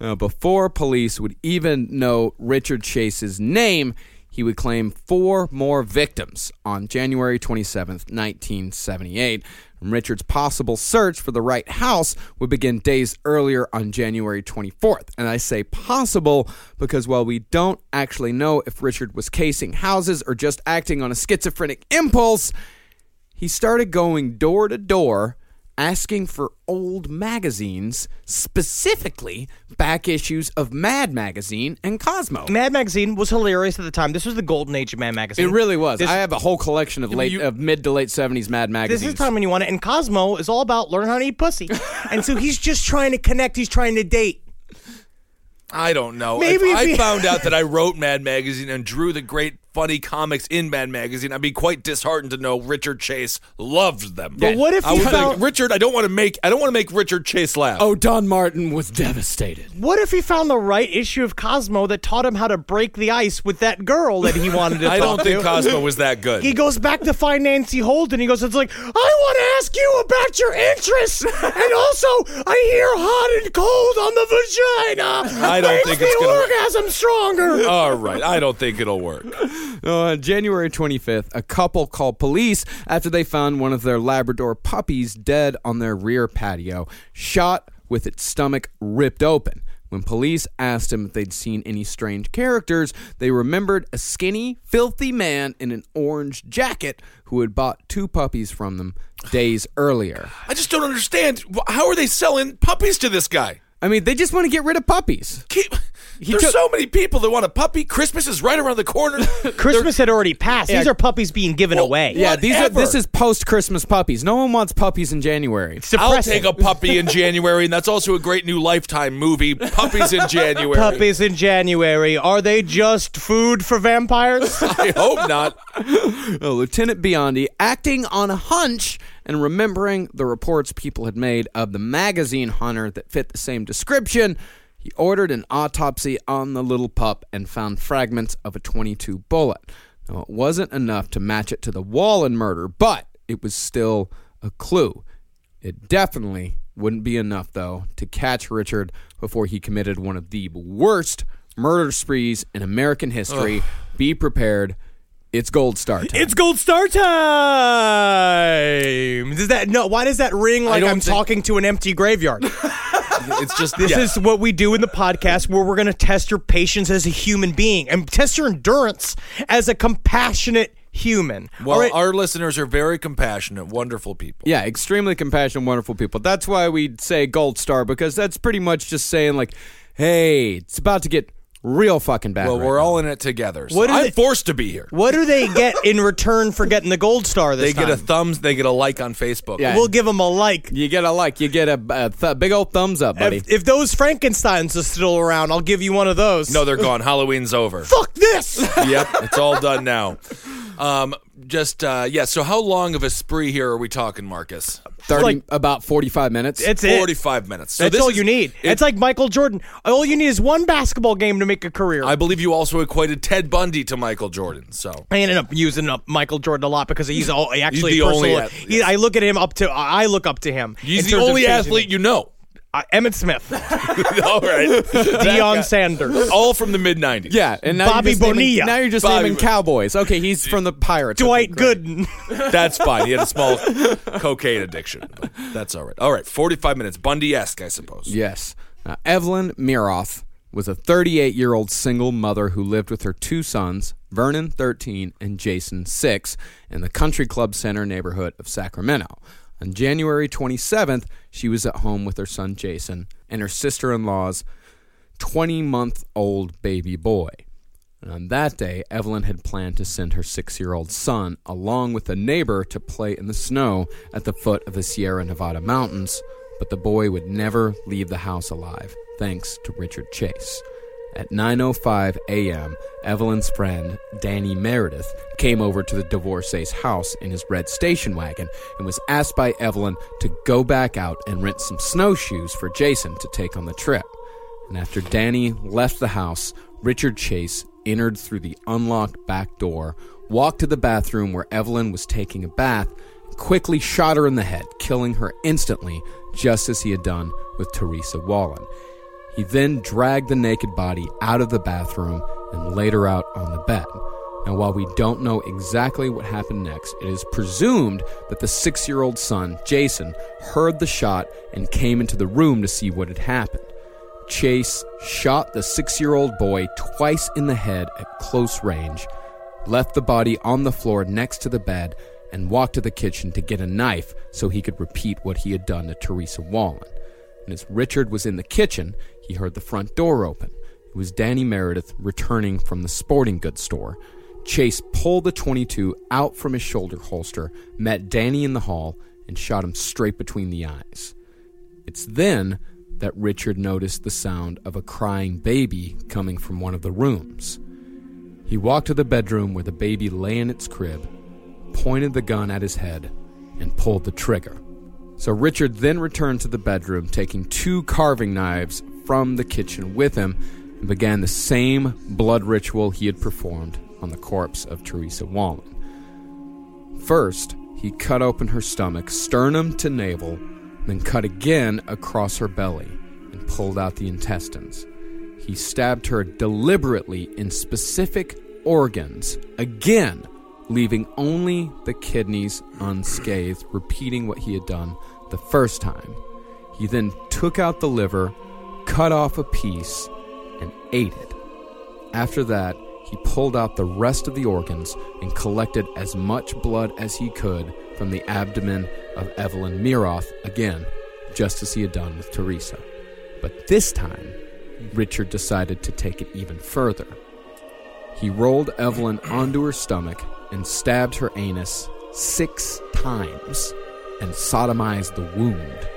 Uh, before police would even know Richard Chase's name, he would claim four more victims on January 27th, 1978. Richard's possible search for the right house would begin days earlier on January 24th. And I say possible because while we don't actually know if Richard was casing houses or just acting on a schizophrenic impulse, he started going door to door asking for old magazines, specifically back issues of Mad Magazine and Cosmo. Mad Magazine was hilarious at the time. This was the golden age of Mad Magazine. It really was. This- I have a whole collection of late you- of mid to late 70s Mad magazines. This is the time when you want it. And Cosmo is all about learn how to eat pussy. and so he's just trying to connect. He's trying to date. I don't know. Maybe if if I we- found out that I wrote Mad Magazine and drew the great funny comics in Mad Magazine, I'd be quite disheartened to know Richard Chase loved them. But what if I you would found- think, Richard? I don't want to make I don't want to make Richard Chase laugh. oh, Don Martin was devastated. What if he found the right issue of Cosmo that taught him how to break the ice with that girl that he wanted to talk about? I talk don't think? Cosmo was that good. he goes back to find Nancy Holden. He goes, it's like, I want to ask you about your interests. and also, I hear hot and cold on the vagina. I don't Makes think the it's gonna- orgasm stronger. All right, I don't think it'll work. Uh, on January 25th, a couple called police after they found one of their Labrador puppies dead on their rear patio, shot with its stomach ripped open. When police asked him if they'd seen any strange characters, they remembered a skinny, filthy man in an orange jacket who had bought two puppies from them days earlier. I just don't understand. How are they selling puppies to this guy? I mean, they just want to get rid of puppies. Keep, there's took- so many people that want a puppy. Christmas is right around the corner. Christmas had already passed. These are puppies being given Well, away. Yeah, these are Whatever. this is post Christmas puppies. No one wants puppies in January. I'll Depressing. take a puppy in January, and that's also a great new Lifetime movie. Puppies in January. Puppies in January. Are they just food for vampires? I hope not. Uh, Lieutenant Biondi, acting on a hunch and remembering the reports people had made of the magazine hunter that fit the same description, he ordered an autopsy on the little pup and found fragments of a 22 bullet. Now, it wasn't enough to match it to the Wallin murder, but it was still a clue. It definitely wouldn't be enough, though, to catch Richard before he committed one of the worst murder sprees in American history. Be prepared. It's gold star time. It's gold star time. Does that no? Why does that ring like I'm think- talking to an empty graveyard? It's just This yeah. is what we do in the podcast where we're going to test your patience as a human being and test your endurance as a compassionate human. well, All right, our listeners are very compassionate, wonderful people. Yeah, extremely compassionate, wonderful people. That's why we say gold star because that's pretty much just saying like, hey, it's about to get real fucking bad. Well, right we're now. all in it together. So What I'm they- forced to be here. what do they get in return for getting the gold star this They get a thumbs. They get a like on Facebook. Yeah. we'll give them a like. You get a like, you get a, a th- big old thumbs up, buddy. If, if those Frankensteins are still around, I'll give you one of those. No, they're gone. Halloween's over. fuck this. yep, it's all done now. Um, just uh, yeah. So how long of a spree here are we talking, Marcus? 30, like- about 45 minutes. It's it. Forty-five minutes. So That's this all is- you need. it- it's like Michael Jordan. All you need is one basketball game to make a career. I believe you also equated Ted Bundy to Michael Jordan. So I ended up using up Michael Jordan a lot because he's all he actually the personal- only ath- he- I look at him up to. I look up to him. he's the only changing- athlete you know. Uh, Emmitt Smith, all right, Deion Sanders, all from the mid '90s. yeah, and now Bobby you're just naming- Bonilla. now you're just Bobby naming Bo- Cowboys. Okay, he's from the Pirates. Dwight Okay, great. Gooden. that's fine. He had a small cocaine addiction. But that's all right. All right, 45 minutes, Bundy-esque, I suppose. Yes. Now, Evelyn Miroth was a 38 year old single mother who lived with her two sons, Vernon, 13, and Jason, 6, in the Country Club Center neighborhood of Sacramento. On January 27th, she was at home with her son Jason and her sister in law's 20 month old baby boy. And on that day, Evelyn had planned to send her six year old son along with a neighbor to play in the snow at the foot of the Sierra Nevada mountains, but the boy would never leave the house alive, thanks to Richard Chase. At 9:05 a.m., Evelyn's friend Danny Meredith came over to the divorcee's house in his red station wagon and was asked by Evelyn to go back out and rent some snowshoes for Jason to take on the trip. And after Danny left the house, Richard Chase entered through the unlocked back door, walked to the bathroom where Evelyn was taking a bath, quickly shot her in the head, killing her instantly, just as he had done with Teresa Wallin. He then dragged the naked body out of the bathroom and laid her out on the bed. Now, while we don't know exactly what happened next, it is presumed that the six year old son, Jason, heard the shot and came into the room to see what had happened. Chase shot the six year old boy twice in the head at close range, left the body on the floor next to the bed, and walked to the kitchen to get a knife so he could repeat what he had done to Teresa Wallin. And as Richard was in the kitchen, he heard the front door open. It was Danny Meredith returning from the sporting goods store. Chase pulled the 22 out from his shoulder holster, met Danny in the hall, and shot him straight between the eyes. It's then that Richard noticed the sound of a crying baby coming from one of the rooms. He walked to the bedroom where the baby lay in its crib, pointed the gun at his head, and pulled the trigger. So Richard then returned to the bedroom, taking two carving knives from the kitchen with him, and began the same blood ritual he had performed on the corpse of Teresa Wallin. First, he cut open her stomach, sternum to navel, then cut again across her belly and pulled out the intestines. He stabbed her deliberately in specific organs, again, leaving only the kidneys unscathed, repeating what he had done the first time. He then took out the liver, cut off a piece, and ate it. After that, he pulled out the rest of the organs and collected as much blood as he could from the abdomen of Evelyn Miroth again, just as he had done with Teresa. But this time, Richard decided to take it even further. He rolled Evelyn onto her stomach and stabbed her anus six times and sodomized the wound.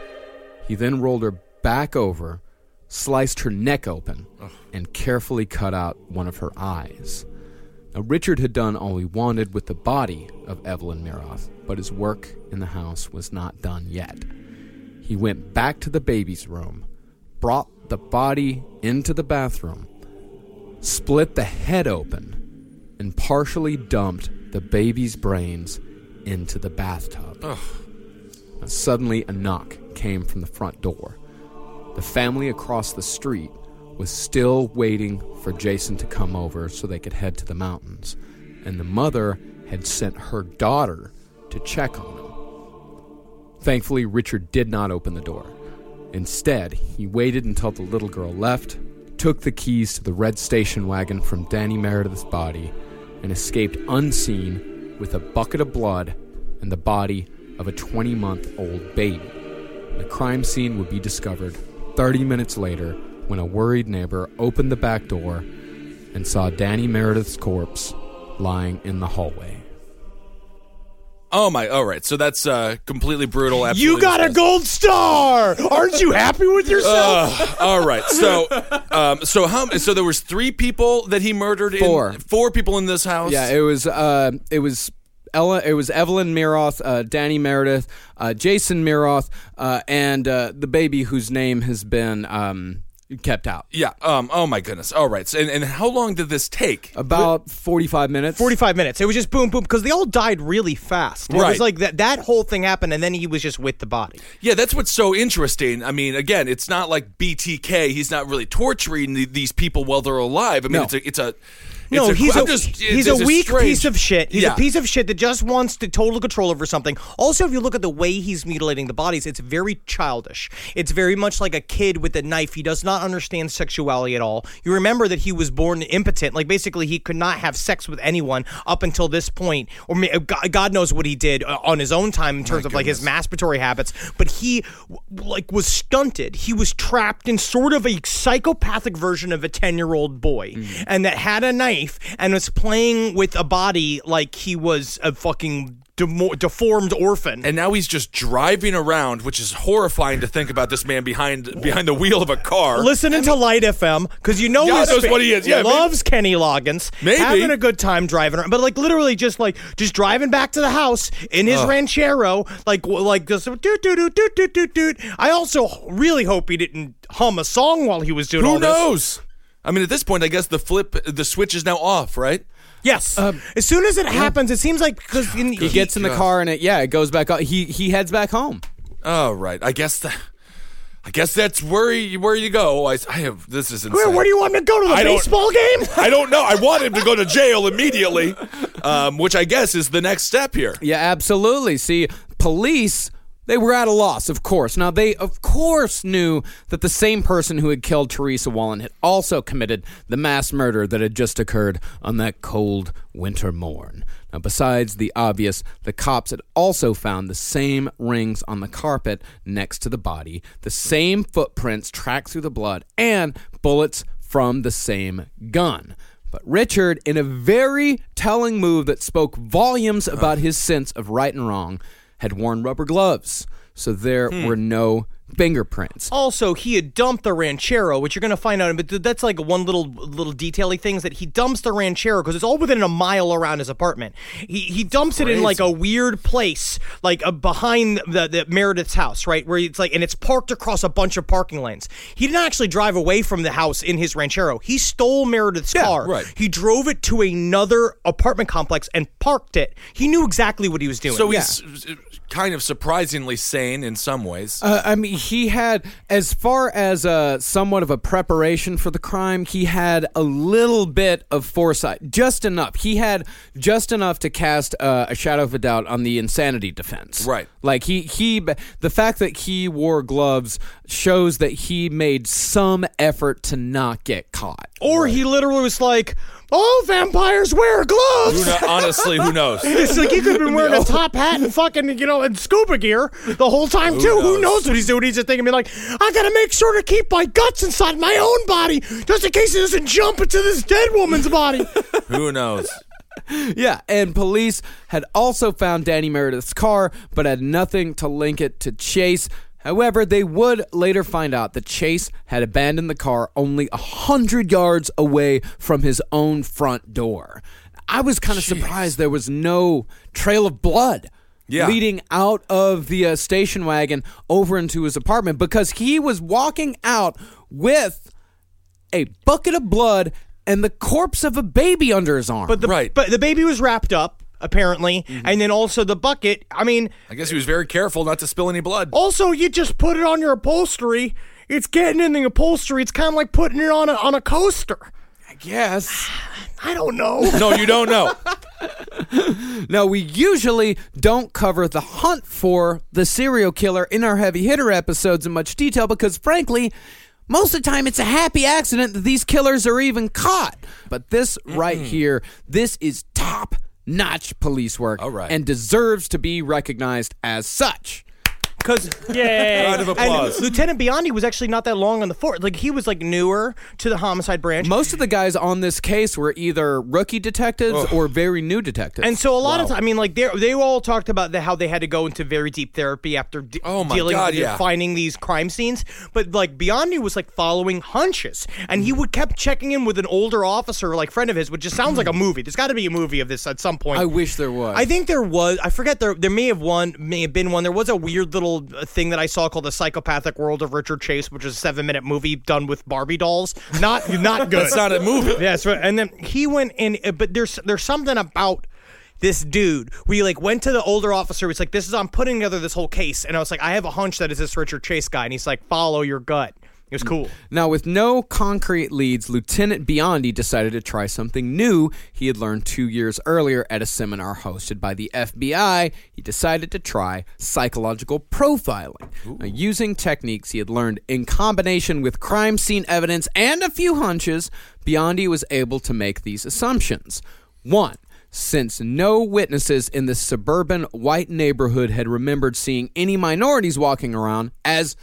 He then rolled her back over, sliced her neck open, and carefully cut out one of her eyes. Now, Richard had done all he wanted with the body of Evelyn Miroth, but his work in the house was not done yet. He went back to the baby's room, brought the body into the bathroom, split the head open, and partially dumped the baby's brains into the bathtub. Now, Suddenly, a knock came from the front door. The family across the street was still waiting for Jason to come over so they could head to the mountains, and the mother had sent her daughter to check on him. Thankfully, Richard did not open the door. Instead, he waited until the little girl left, took the keys to the red station wagon from Danny Meredith's body, and escaped unseen with a bucket of blood and the body of a 20 month old baby. The crime scene would be discovered 30 minutes later when a worried neighbor opened the back door and saw Danny Meredith's corpse lying in the hallway. Oh my! All right, so that's uh, completely brutal. Absolutely You got a gold star. Aren't you happy with yourself? Uh, all right, so um, so how? So there was three people that he murdered. Four. In, four people in this house. Yeah, it was uh, it was Ella, it was Evelyn Miroth, uh, Danny Meredith, uh, Jason Miroth, uh, and uh, the baby whose name has been um, kept out. Yeah. Um. Oh my goodness. All right. So, and, and how long did this take? About forty five minutes. 45 minutes. It was just boom, boom, because they all died really fast. Right. It was like that, that whole thing happened, and then he was just with the body. Yeah, that's what's so interesting. I mean, again, it's not like BTK. He's not really torturing the, these people while they're alive. I mean, No. it's a, it's a. No, it's he's I'm a just- he's a weak strange- piece of shit. He's Yeah. a piece of shit that just wants to total control over something. Also, if you look at the way he's mutilating the bodies, it's very childish. It's very much like a kid with a knife. He does not understand sexuality at all. You remember that he was born impotent. Like basically, he could not have sex with anyone up until this point, or God knows what he did uh, on his own time in terms of like his masturbatory habits. But he like was stunted. He was trapped in sort of a psychopathic version of a ten year old boy, Mm-hmm. and that had a knife and was playing with a body like he was a fucking demo- deformed orphan. And now he's just driving around, which is horrifying to think about. This man behind behind the wheel of a car. Listening to Light FM because you know God knows what he is. Yeah, maybe- loves Kenny Loggins. Maybe. having a good time driving around, but like literally just like just driving back to the house in his ranchero, like like just doot doot doot doot doot doot doot. I also really hope he didn't hum a song while he was doing all Who this. Knows? I mean, at this point, I guess the flip, the switch is now off, right? Yes. as soon as it happens, it seems like because He gets in the car and it yeah it goes back. up. He he heads back home. Oh, right. I guess that. I guess that's where you, where you go. I, I have this is insane. Where, where do you want me to go to the I don't- baseball game? I don't know. I want him to go to jail immediately, um, which I guess is the next step here. Yeah, absolutely. See, police, they were at a loss, of course. Now, they, of course, knew that the same person who had killed Teresa Wallin had also committed the mass murder that had just occurred on that cold winter morn. Now, besides the obvious, the cops had also found the same rings on the carpet next to the body, the same footprints tracked through the blood, and bullets from the same gun. But Richard, in a very telling move that spoke volumes about his sense of right and wrong, had worn rubber gloves, so there hmm. were no fingerprints. Also, he had dumped the ranchero, which you're going to find out. But that's like one little little detaily things that he dumps the ranchero because it's all within a mile around his apartment. He he dumps it in like a weird place, like uh, behind the, the Meredith's house, right where it's like, and it's parked across a bunch of parking lanes. He didn't actually drive away from the house in his ranchero. He stole Meredith's car. right. He drove it to another apartment complex and parked it. He knew exactly what he was doing. So he's uh, kind of surprisingly sane in some ways. Uh, I mean, he had, as far as uh, somewhat of a preparation for the crime, he had a little bit of foresight, just enough. He had just enough to cast uh, a shadow of a doubt on the insanity defense. Right. Like he he, the fact that he wore gloves shows that he made some effort to not get caught. or he literally was like, "Oh, vampires wear gloves." Who kno- honestly, who knows? It's like he could have been wearing a top hat and fucking, you know, and scuba gear the whole time too. Who knows? knows what he's doing? He's just thinking, like, I gotta make sure to keep my guts inside my own body, just in case it doesn't jump into this dead woman's body. Who knows? Yeah, and police had also found Danny Meredith's car, but had nothing to link it to Chase. However, they would later find out that Chase had abandoned the car only a hundred yards away from his own front door. I was kind of surprised there was no trail of blood Yeah. leading out of the uh, station wagon over into his apartment because he was walking out with a bucket of blood and the corpse of a baby under his arm. But the Right. but the baby was wrapped up. Apparently, Mm-hmm. and then also the bucket. I mean, I guess he was very careful not to spill any blood. also you just put it on your upholstery. It's getting in the upholstery. It's kind of like putting it on a on a coaster. Yes. I don't know. No, you don't know. Now, we usually don't cover the hunt for the serial killer in our heavy hitter episodes in much detail because, frankly, most of the time it's a happy accident that these killers are even caught. But this right here, this is top notch police work All right. and deserves to be recognized as such. Because yeah, Round of applause. Lieutenant Biondi was actually not that long on the force. Like he was like newer to the homicide branch. Most of the guys on this case were either rookie detectives or very new detectives. And so a lot of time, I mean, like they they all talked about the, how they had to go into very deep therapy after de- Oh my dealing God, with yeah. finding these crime scenes. But like Biondi was like following hunches, and he would kept checking in with an older officer, like friend of his, which just sounds like a mm-hmm. movie. There's got to be a movie of this at some point. I wish there was. I think there was. I forget there. There may have one. May have been one. There was a weird little thing that I saw called "The Psychopathic World of Richard Chase," which is a seven-minute movie done with Barbie dolls. Not not good. That's not a movie. Yes, right. And then he went in, but there's there's something about this dude. We like went to the older officer. He's like, "This is I'm putting together this whole case," and I was like, "I have a hunch that it's this Richard Chase guy," and he's like, "Follow your gut." It was cool. Now, with no concrete leads, Lieutenant Biondi decided to try something new he had learned two years earlier at a seminar hosted by the FBI. He decided to try psychological profiling. Now, using techniques he had learned in combination with crime scene evidence and a few hunches, Biondi was able to make these assumptions. One, since no witnesses in the suburban white neighborhood had remembered seeing any minorities walking around, as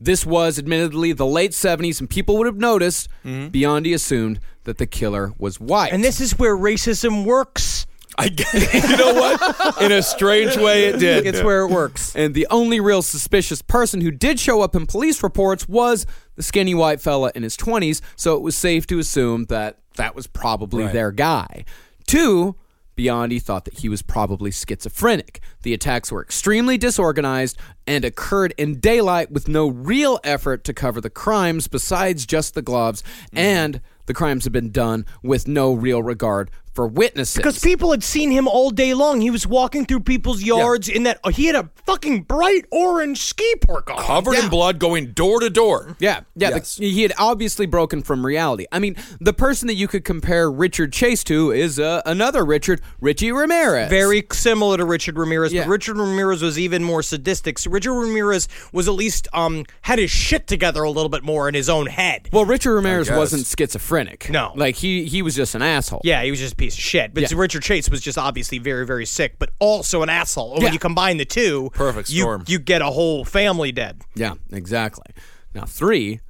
this was admittedly the late 70s and people would have noticed, mm-hmm. Biondi assumed that the killer was white. And this is where racism works. I get, you know what? In a strange way, it did. It's where it works. and the only real suspicious person who did show up in police reports was the skinny white fella in his 20s, so it was safe to assume that that was probably Right. their guy. Two, Biondi thought that he was probably schizophrenic. The attacks were extremely disorganized and occurred in daylight with no real effort to cover the crimes besides just the gloves, mm-hmm. and the crimes had been done with no real regard for witnesses. Because people had seen him all day long. He was walking through people's yards in that. He had a fucking bright orange ski park on. Covered in blood, going door to door. Yeah, yeah. the- he had obviously broken from reality. I mean, the person that you could compare Richard Chase to is uh, another Richard, Richie Ramirez. Very similar to Richard Ramirez, Yeah. but Richard Ramirez was even more sadistic. So Richard Ramirez was at least um had his shit together a little bit more in his own head. well, Richard Ramirez wasn't schizophrenic. No. like he he was just an asshole. Yeah, he was just a piece of shit. But Yeah. Richard Chase was just obviously very, very sick, but also an asshole. Yeah. When you combine the two, Perfect you, storm. You get a whole family dead. yeah, exactly. Now three,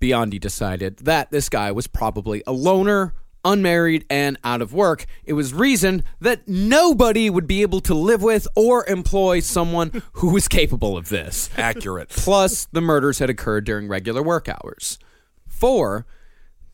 Biondi decided that this guy was probably a loner. Unmarried and out of work, it was reasoned that nobody would be able to live with or employ someone who was capable of this. Accurate. Plus, the murders had occurred during regular work hours. Four,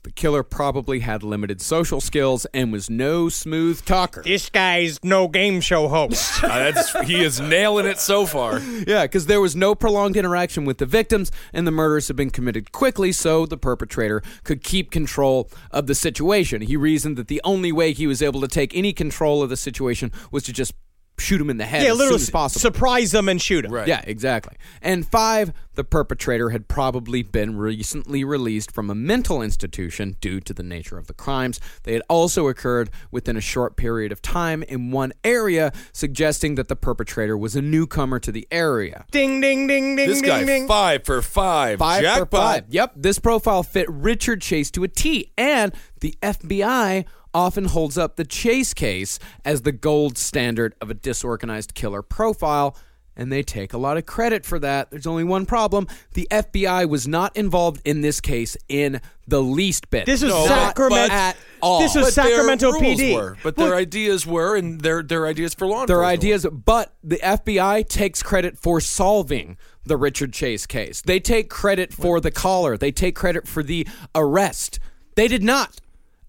the killer probably had limited social skills and was no smooth talker. This guy's no game show host. Uh, that's, he is nailing it so far. Yeah, because there was no prolonged interaction with the victims, and the murders had been committed quickly so the perpetrator could keep control of the situation. He reasoned that the only way he was able to take any control of the situation was to just shoot him in the head yeah, as literally soon as possible. surprise them and shoot them. Right. Yeah, exactly. And five, the perpetrator had probably been recently released from a mental institution due to the nature of the crimes. They had also occurred within a short period of time in one area, suggesting that the perpetrator was a newcomer to the area. Ding, ding, ding, ding, This ding, guy, ding. five for five. Five Jackpot. for five. Yep, this profile fit Richard Chase to a T, and the FBI often holds up the Chase case as the gold standard of a disorganized killer profile. And they take a lot of credit for that. There's only one problem. The FBI was not involved in this case in the least bit. This is No, Sacramento. at all. This is But their Sacramento rules PD. Were, but their ideas were, and their their ideas for law their enforcement. ideas, but the FBI takes credit for solving the Richard Chase case. They take credit for the collar. They take credit for the arrest. They did not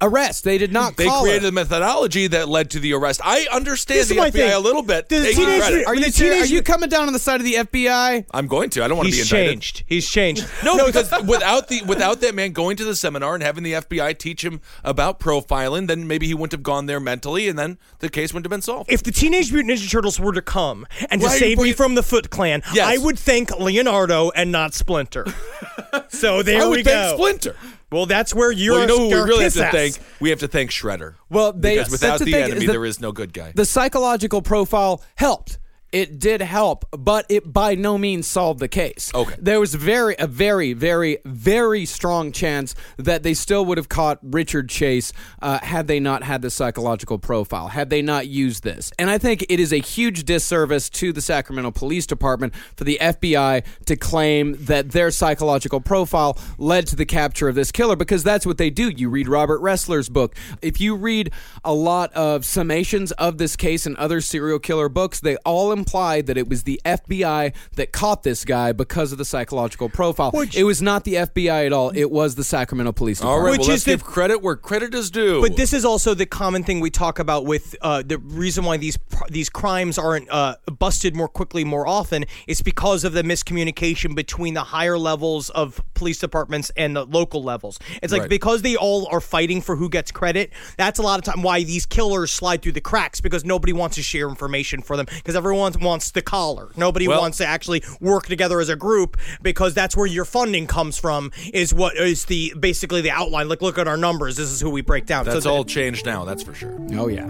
arrest. They did not They call created it. a methodology that led to the arrest. I understand This the FBI thing. a little bit. The taking teenage- credit. Are you, the serious? teenage- are you coming down on the side of the FBI? I'm going to. I don't want to be He's indicted. changed. He's changed. No, because without the without that man going to the seminar and having the FBI teach him about profiling, then maybe he wouldn't have gone there mentally, and then the case wouldn't have been solved. if the Teenage Mutant Ninja Turtles were to come and to Why- save why- me from the Foot Clan, Yes. I would thank Leonardo and not Splinter. so there I would we thank go. Splinter. Well, that's where you're. Well, you know who we really have to kiss-ass. thank? We have to thank Shredder. Well, they because without that's the, enemy, the- there is no good guy. The psychological profile helped. It did help, but it by no means solved the case. Okay. There was very a very very very strong chance that they still would have caught Richard Chase uh, had they not had the psychological profile, had they not used this. And I think it is a huge disservice to the Sacramento Police Department for the FBI to claim that their psychological profile led to the capture of this killer because that's what they do. You read Robert Ressler's book. If you read a lot of summations of this case and other serial killer books, they all imply that it was the FBI that caught this guy because of the psychological profile. it was not the FBI at all. It was the Sacramento Police All Department. right, Which let's is the- give credit where credit is due. But this is also the common thing we talk about with uh, the reason why these these crimes aren't uh, busted more quickly more often is because of the miscommunication between the higher levels of police departments and the local levels. It's like Right. because they all are fighting for who gets credit. That's a lot of time why these killers slide through the cracks because nobody wants to share information for them because everyone wants the collar. Nobody Well- wants to actually work together as a group because that's where your funding comes from. Is what is the basically the outline. Like look at our numbers. This is who we break down. That's So all changed now. That's for sure. oh yeah.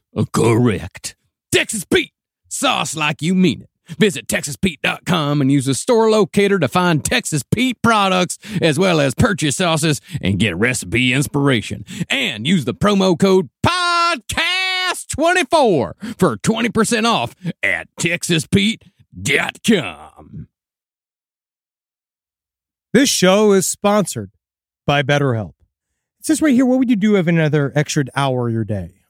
Uh, correct. Texas Pete, sauce like you mean it. Visit TexasPete.com and use the store locator to find Texas Pete products as well as purchase sauces and get recipe inspiration. And use the promo code PODCAST24 for 20% off at TexasPete.com. This show is sponsored by BetterHelp. It says right here, what would you do if another extra hour of your day?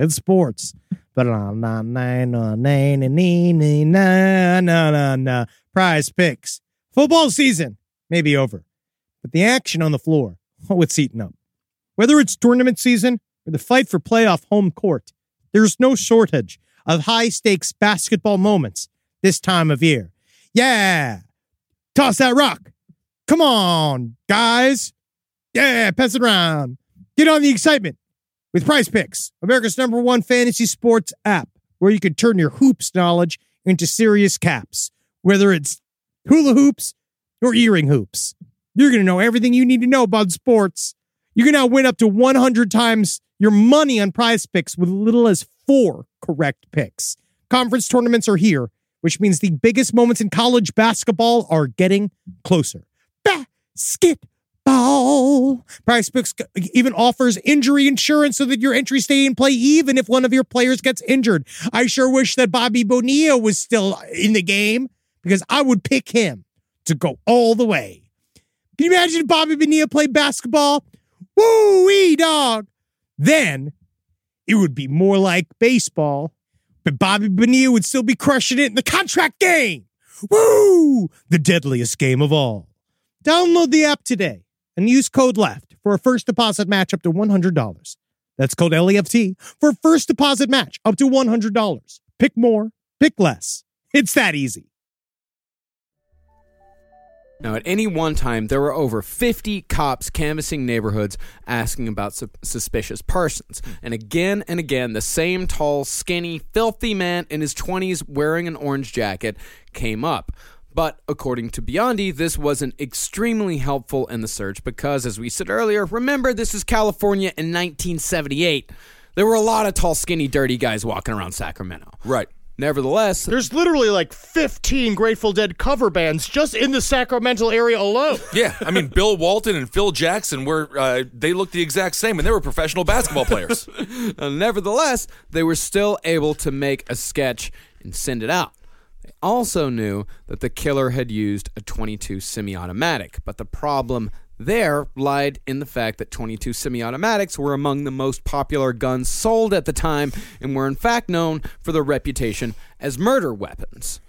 It's sports. Prize picks. Football season may be over, but the action on the floor, oh, it's eating up. Whether it's tournament season or the fight for playoff home court, there's no shortage of high stakes basketball moments this time of year. Yeah! Toss that rock! Come on, guys! Yeah, pass it around. Get on the excitement with Prize Picks, America's number one fantasy sports app, where you can turn your hoops knowledge into serious caps, whether it's hula hoops or earring hoops. You're going to know everything you need to know about sports. You can now win up to 100 times your money on prize picks with little as four correct picks. Conference tournaments are here, which means the biggest moments in college basketball are getting closer. Basketball. Prize Picks even offers injury insurance so that your entry stay in play even if one of your players gets injured. I sure wish that Bobby Bonilla was still uh, in the game because I would pick him to go all the way. Can you imagine if Bobby Bonilla played basketball? Woo wee dog. Then it would be more like baseball, but Bobby Bonilla would still be crushing it in the contract game. Woo! The deadliest game of all. Download the app today and use code LEFT for a first deposit match up to $100. That's code LEFT for a first deposit match up to $100. Pick more, pick less. It's that easy. Now, at any one time, there were over 50 cops canvassing neighborhoods asking about su- suspicious persons. And again and again, the same tall, skinny, filthy man in his 20s wearing an orange jacket came up. But according to Biondi, this wasn't extremely helpful in the search because, as we said earlier, remember this is California in 1978. There were a lot of tall, skinny, dirty guys walking around Sacramento. Right. Nevertheless, There's literally like 15 Grateful Dead cover bands just in the Sacramento area alone. Yeah, I mean Bill Walton and Phil Jackson were uh, they looked the exact same, and they were professional basketball players. Uh, nevertheless, they were still able to make a sketch and send it out. They also knew that the killer had used a 22 semi automatic, but the problem there lied in the fact that 22 semi automatics were among the most popular guns sold at the time and were in fact known for their reputation as murder weapons.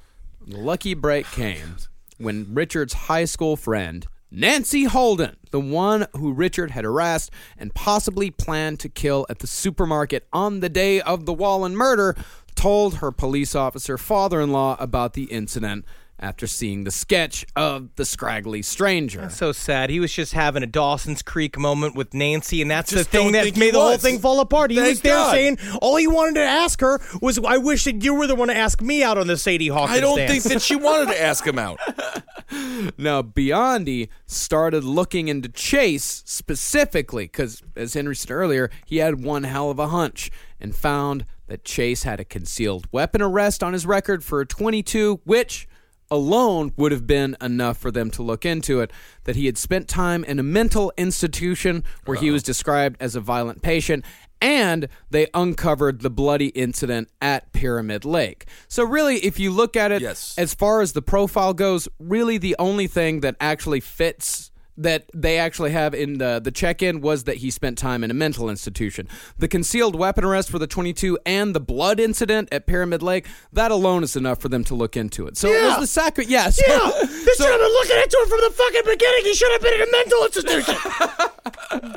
The lucky break came when Richard's high school friend, Nancy Holden, the one who Richard had harassed and possibly planned to kill at the supermarket on the day of the Wallin murder, told her police officer father in law about the incident after seeing the sketch of the scraggly stranger. So sad. He was just having a Dawson's Creek moment with Nancy, and that's the thing that made the whole thing fall apart. He Thank was there God. saying all he wanted to ask her was, "I wish that you were the one to ask me out on the Sadie Hawkins." I don't dance." think that she wanted to ask him out. Now, Biondi started looking into Chase specifically because, as Henry said earlier, he had one hell of a hunch and found that Chase had a concealed weapon arrest on his record for a 22, which alone would have been enough for them to look into it. That he had spent time in a mental institution where he was described as a violent patient. And they uncovered the bloody incident at Pyramid Lake. So, really, if you look at it Yes. as far as the profile goes, really the only thing that actually fits that they actually have in the the check-in was that he spent time in a mental institution. The concealed weapon arrest for the 22 and the blood incident at Pyramid Lake, that alone is enough for them to look into it. So it was the sacri- yes. Yeah, they should have been looking into it from the fucking beginning. He should have been in a mental institution.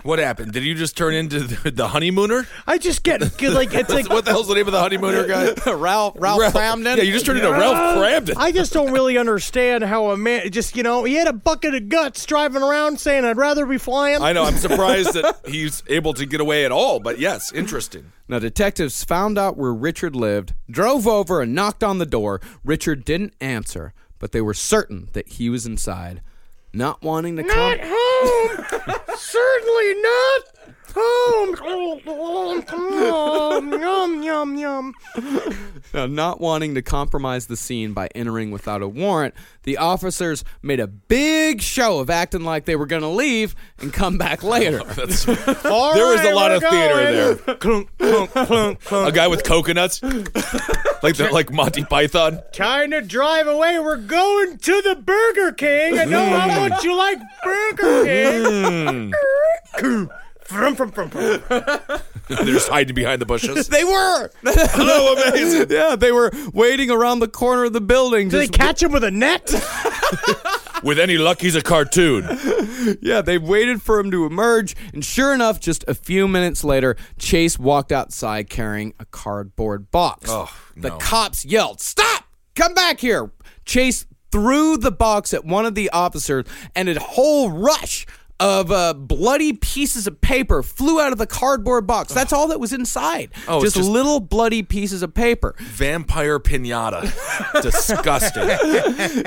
What happened? Did you just turn into the, the honeymooner? I just get get, like it's like What the hell's the name of the honeymooner guy? Ralph Ralph, Kramden. Yeah, you just turned into Ralph uh, Kramden. I just don't really understand how a man just you know he had a bucket of guts driving around saying I'd rather be flying. I know. I'm surprised that he's able to get away at all. But yes, interesting. Now, detectives found out where Richard lived, drove over, and knocked on the door. Richard didn't answer, but they were certain that he was inside. Not wanting to not come. home. Certainly not home. Yum yum yum. Now, not wanting to compromise the scene by entering without a warrant, the officers made a big show of acting like they were going to leave and come back later. That's, All there was a lot we're of theater going. there. Clunk, clunk, clunk, clunk. A guy with coconuts, like the, like Monty Python. Trying to drive away. We're going to the Burger King. I know how mm. much you like Burger King. Mm. Frum, frum, frum, frum. They're just hiding behind the bushes. they were! oh, amazing! yeah, they were waiting around the corner of the building. Did they just catch him with a net? With any luck, he's a cartoon. yeah, they waited for him to emerge, and sure enough, just a few minutes later, Chase walked outside carrying a cardboard box. Oh, the no. cops yelled, Stop! Come back here! Chase threw the box at one of the officers, and a whole rush of uh, bloody pieces of paper flew out of the cardboard box. That's all that was inside. Oh, just, just- little bloody pieces of paper. Vampire pinata. Disgusting.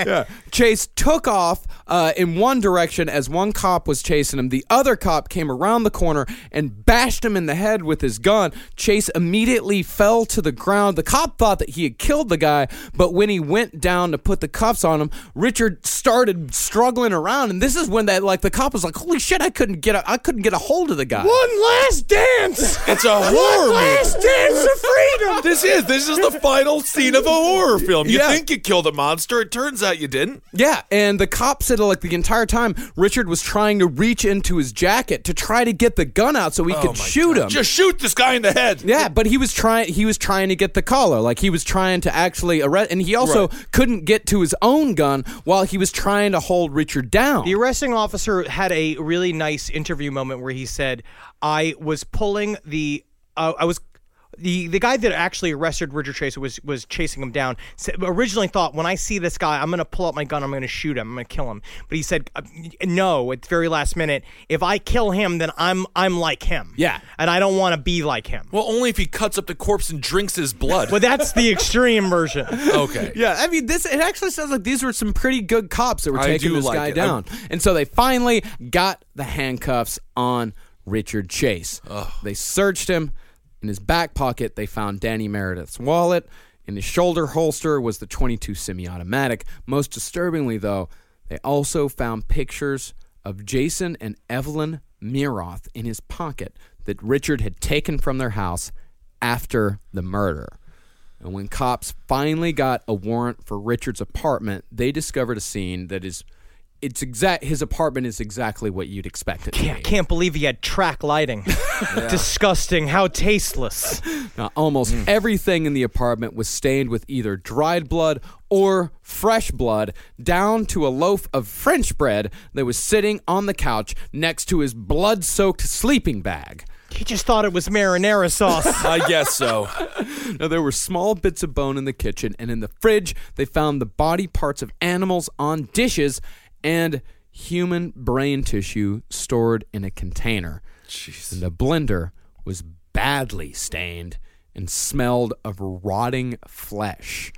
yeah. Chase took off uh, in one direction as one cop was chasing him. The other cop came around the corner and bashed him in the head with his gun. Chase immediately fell to the ground. The cop thought that he had killed the guy, but when he went down to put the cuffs on him, Richard started struggling around, and this is when that like the cop was like, "Holy shit! I couldn't get a, I couldn't get a hold of the guy." One last dance. It's a One horror movie. last dance of freedom. This is this is the final scene of a horror film. You Yeah. think you killed a monster, it turns out you didn't. Yeah, and the cop said like the entire time Richard was trying to reach into his jacket to try to get the gun out so he Oh could shoot him. Just shoot this guy in the head. Yeah, but he was trying. He was trying to get the collar, like he was trying to actually arrest, and he also couldn't get to his own gun while he was trying to hold Richard down. The arresting officer had a really nice interview moment where he said, "I was pulling the, uh, I was." The, the guy that actually arrested Richard Chase was was chasing him down. Said, originally thought when I see this guy, I'm gonna pull out my gun, I'm gonna shoot him, I'm gonna kill him. But he said, uh, no, at the very last minute, if I kill him, then I'm I'm like him. Yeah. and I don't want to be like him. Well, only if he cuts up the corpse and drinks his blood. But that's the extreme version. okay. Yeah, I mean, this it actually sounds like these were some pretty good cops that were I taking do this like guy it. down, and so they finally got the handcuffs on Richard Chase. They searched him. In his back pocket, they found Danny Meredith's wallet. In his shoulder holster was the 22 semi-automatic. Most disturbingly, though, they also found pictures of Jason and Evelyn Miroth in his pocket that Richard had taken from their house after the murder. And when cops finally got a warrant for Richard's apartment, they discovered a scene that is it's exact his apartment is exactly what you'd expect it to Yeah, I be. can't believe he had track lighting. Disgusting. How tasteless. Now, almost mm. everything in the apartment was stained with either dried blood or fresh blood, down to a loaf of French bread that was sitting on the couch next to his blood soaked sleeping bag. He just thought it was marinara sauce. I guess so. Now, there were small bits of bone in the kitchen, and in the fridge, they found the body parts of animals on dishes and human brain tissue stored in a container. Jeez. And the blender was badly stained and smelled of rotting flesh.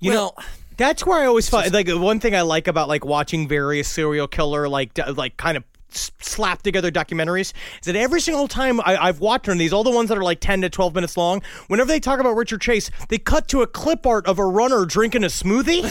You know, that's where I always find like one thing I like about like watching various serial killer like d- like kind of s- slap together documentaries is that every single time I, I've watched one of these, all the ones that are like ten to twelve minutes long, whenever they talk about Richard Chase, they cut to a clip art of a runner drinking a smoothie,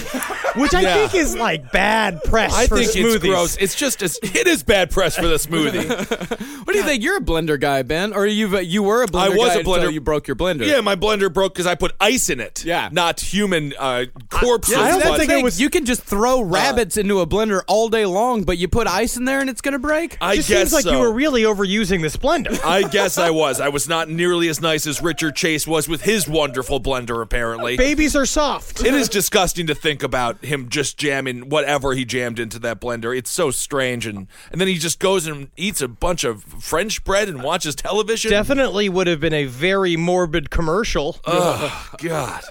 which I Yeah. think is like bad press I for think smoothies. it's gross. It's just as it is bad press for the smoothie. What do you think? You're a blender guy, Ben, or you you were a blender I was guy a until blender- you broke your blender. yeah, my blender broke because I put ice in it. Yeah. not human uh, corpses. Yeah, don't that's but- the thing. you can just throw rabbits into a blender all day long, but you put ice in there and it's gonna break. I Just guess seems like so. you were really overusing this blender. I guess I was. I was not nearly as nice as Richard Chase was with his wonderful blender. Apparently, Babies are soft. It is disgusting to think about him just jamming whatever he jammed into that blender. It's so strange, and and then he just goes and eats a bunch of French bread and watches television. Definitely would have been a very morbid commercial. Oh God!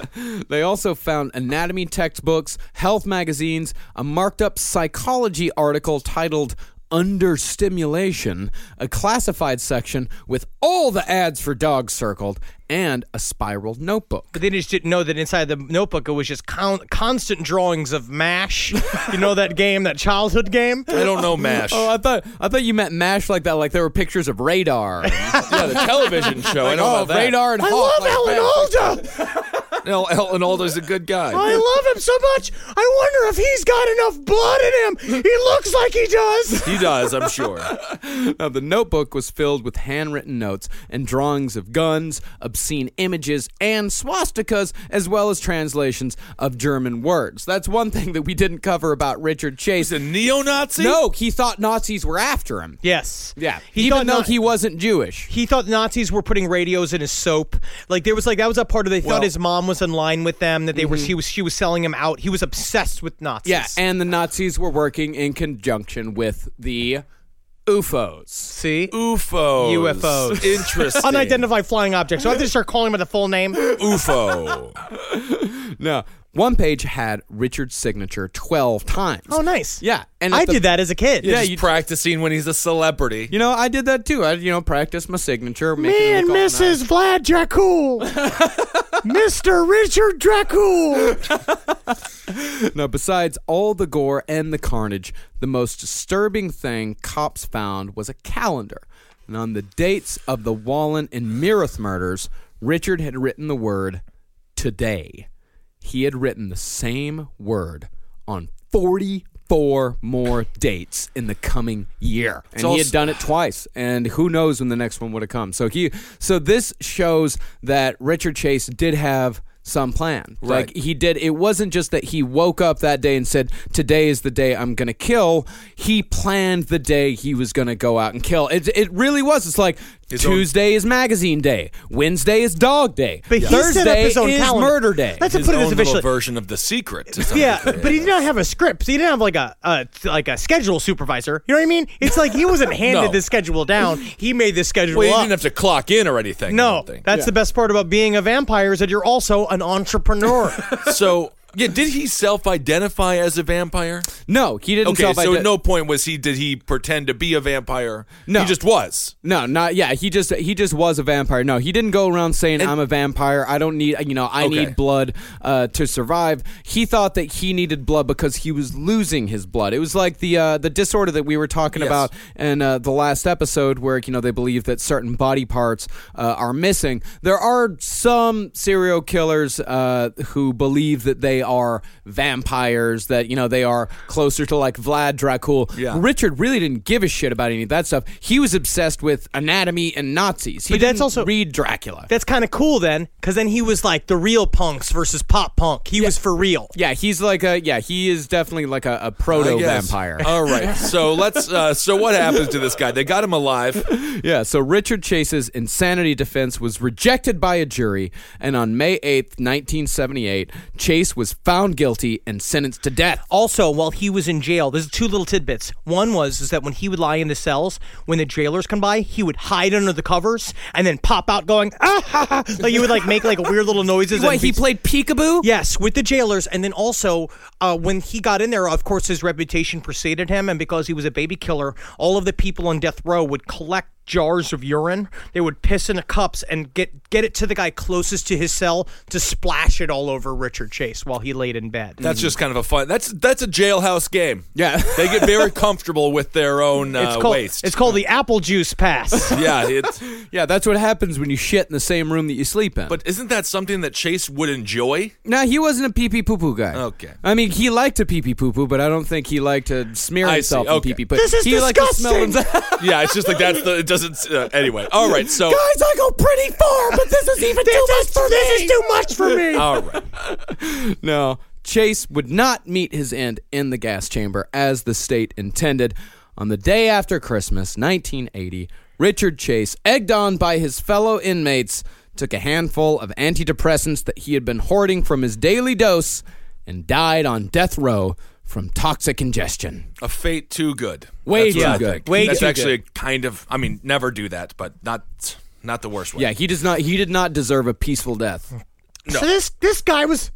They also found anatomy textbooks, health magazines, a marked up psychology article titled Understimulation, a classified section with all the ads for dogs circled, and a spiral notebook. But they just didn't know that inside the notebook it was just con- constant drawings of MASH. you know that game, that childhood game? I don't know Mash. Oh, I thought I thought you meant MASH like that, like there were pictures of radar. yeah, the television show. I know oh, about that. radar and I Hawk, love like Alan that. Alda. El- Ellen Alda's a good guy. I love him so much. I wonder if he's got enough blood in him. He looks like he does. He does, I'm sure. Now, the notebook was filled with handwritten notes and drawings of guns, obscene images, and swastikas, as well as translations of German words. That's one thing that we didn't cover about Richard Chase. He's a neo-Nazi. No, he thought Nazis were after him. Yes. Yeah, He even thought though not- he wasn't Jewish. He thought Nazis were putting radios in his soap. Like there was like that was a part of they thought his mom was in line with them. That they were mm-hmm. he was she was selling him out. He was obsessed with Nazis. Yeah, and the Nazis were working in conjunction with the UFOs. see UFOs. UFOs. Interesting. unidentified flying objects. So I have to start calling him by the full name. UFO. No, one page had Richard's signature 12 times. Oh, nice. Yeah, and I the- did that as a kid. Yeah, you- practicing when he's a celebrity. You know, I did that too. I, you know, practiced my signature. Me and look all Mrs. Vlad Dracul. Mr. Richard Dracul. now, besides all the gore and the carnage, the most disturbing thing cops found was a calendar. And on the dates of the Wallin and Miroth murders, Richard had written the word today. He had written the same word on 44 more dates in the coming year. And he had done it twice. And who knows when the next one would have come. So he so this shows that Richard Chase did have some plan. Right. Like he did it wasn't just that he woke up that day and said, Today is the day I'm gonna kill. He planned the day he was gonna go out and kill. It it really was. It's like His own- Tuesday is magazine day. Wednesday is dog day. But he set up Thursday his own is calendar. murder day. Let's His put it own as little officially. version of the secret. to some Yeah, degree. but he did not have a script. So He didn't have like a, a like a schedule supervisor. You know what I mean? It's like he wasn't handed No. the schedule down. He made the schedule well, you up. didn't have to clock in or anything. I no, don't think. that's the best part about being a vampire is that you're also an entrepreneur. so. Yeah, did he self-identify as a vampire? No, he didn't Okay, so at no point was he did he pretend to be a vampire? No. he just was. No, not yeah. He just he just was a vampire. No, he didn't go around saying I'm a vampire. I don't need you know I Okay. need blood uh, to survive. He thought that he needed blood because he was losing his blood. It was like the uh, the disorder that we were talking Yes. about in uh, the last episode, where you know they believe that certain body parts uh, are missing. There are some serial killers uh, who believe that they are vampires. That you know they are closer to like Vlad Dracul. Yeah. Richard really didn't give a shit about any of that stuff. He was obsessed with anatomy and Nazis. He But that's also- read Dracula. That's kind of cool then, because then he was like the real punks versus pop punk. He was for real. yeah, he's like a yeah. He is definitely like a proto vampire. All right. So let's. Uh, so what happens to this guy? They got him alive. Yeah, so Richard Chase's insanity defense was rejected by a jury, and on May 8th, 1978, Chase was found guilty and sentenced to death. Also, while he was in jail, there's two little tidbits. One was is that when he would lie in the cells, when the jailers come by, he would hide under the covers and then pop out going ah ha, ha. like he would like make like weird little noises. What, and he played peekaboo? Yes, with the jailers, and then also uh, when he got in there, of course, his reputation preceded him, and because he was a baby killer, all of the people on death row would collect jars of urine. They would piss in the cups and get get it to the guy closest to his cell to splash it all over Richard Chase while he laid in bed. That's just kind of a fun. That's that's a jailhouse game. Yeah. they get very comfortable with their own uh, it's called waste. it's called the apple juice pass. yeah, it's. Yeah, that's what happens when you shit in the same room that you sleep in. But isn't that something that Chase would enjoy? no, he wasn't a pee pee poo poo guy. Okay. I mean, he liked to pee pee poo poo, but I don't think he liked to smear I himself see. in Okay. pee pee. This is he liked to smell disgusting. himself. Yeah, it's just like that's the. It doesn't. Uh, anyway, all right. So Guys, I go pretty far, but this is even too much for me. This is too much for me. all right. No, Chase would not meet his end in the gas chamber as the state intended. On the day after Christmas, 1980, Richard Chase, egged on by his fellow inmates, took a handful of antidepressants that he had been hoarding from his daily dose and died on death row from toxic ingestion. A fate too good. Way That's what too good. Way That's too actually kind of. I mean, never do that, but not not the worst way. Yeah, he does not he did not deserve a peaceful death. No. So this this guy was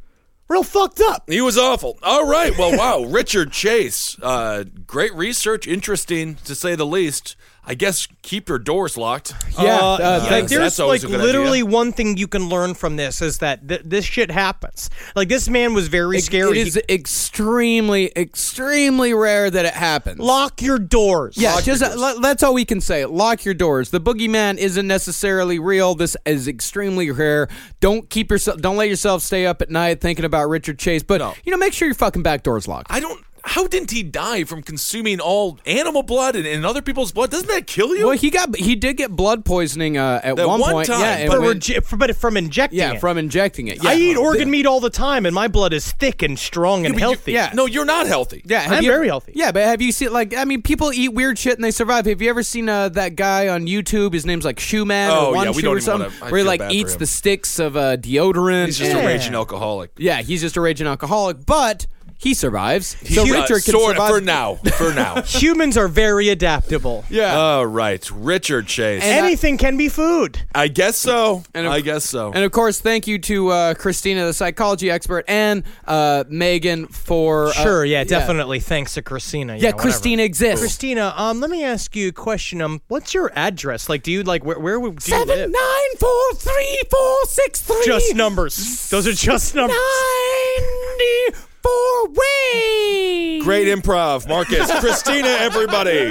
real fucked up. He was awful. All right. Well, wow. Richard Chase. Uh, great research. Interesting, to say the least. I guess keep your doors locked. Yeah, Uh, uh, yeah, like there's That's like literally idea. one thing you can learn from this is that th- this shit happens. Like this man was very It- scary. It is extremely, extremely rare that it happens. Lock your doors. Yeah, just uh, le- that's all we can say. Lock your doors. The boogeyman isn't necessarily real. This is extremely rare. Don't keep yourself. Don't let yourself stay up at night thinking about Richard Chase. But No. you know, make sure your fucking back door's locked. I don't. How didn't he die from consuming all animal blood and, and other people's blood? Doesn't that kill you? Well, he got he did get blood poisoning uh, at That one, one point. time, yeah, and But, when- rege- but from injecting yeah, it. from injecting it. Yeah. I eat organ meat all the time, and my blood is thick and strong and but you- healthy. yeah. no, you're not healthy. Yeah, have I'm you- very healthy. Yeah, but have you seen like I mean, people eat weird shit and they survive. Have you ever seen uh, that guy on YouTube? His name's like Shoe Man Oh, or One yeah, we Shoe don't or even something, wanna- I where he feel like bad for eats him. the sticks of uh, deodorant. He's just and- a raging alcoholic. Yeah, he's just a raging alcoholic, but he survives. So Uh, Richard can sort survive for now. For now. Humans are very adaptable. Yeah. All right, Richard Chase. Anything can be food. I guess so. And of- I guess so. And of course, thank you to uh, Christina, the psychology expert, and uh, Megan for uh, Sure, yeah, definitely. Thanks to Christina. Yeah, whatever. Christina exists. Christina, um, let me ask you a question. Um, what's your address? Like, do you like where where would you Seven live? nine four three four six three. Just numbers. Those are just numbers. ninety four way. Great improv, Marcus, Christina, everybody.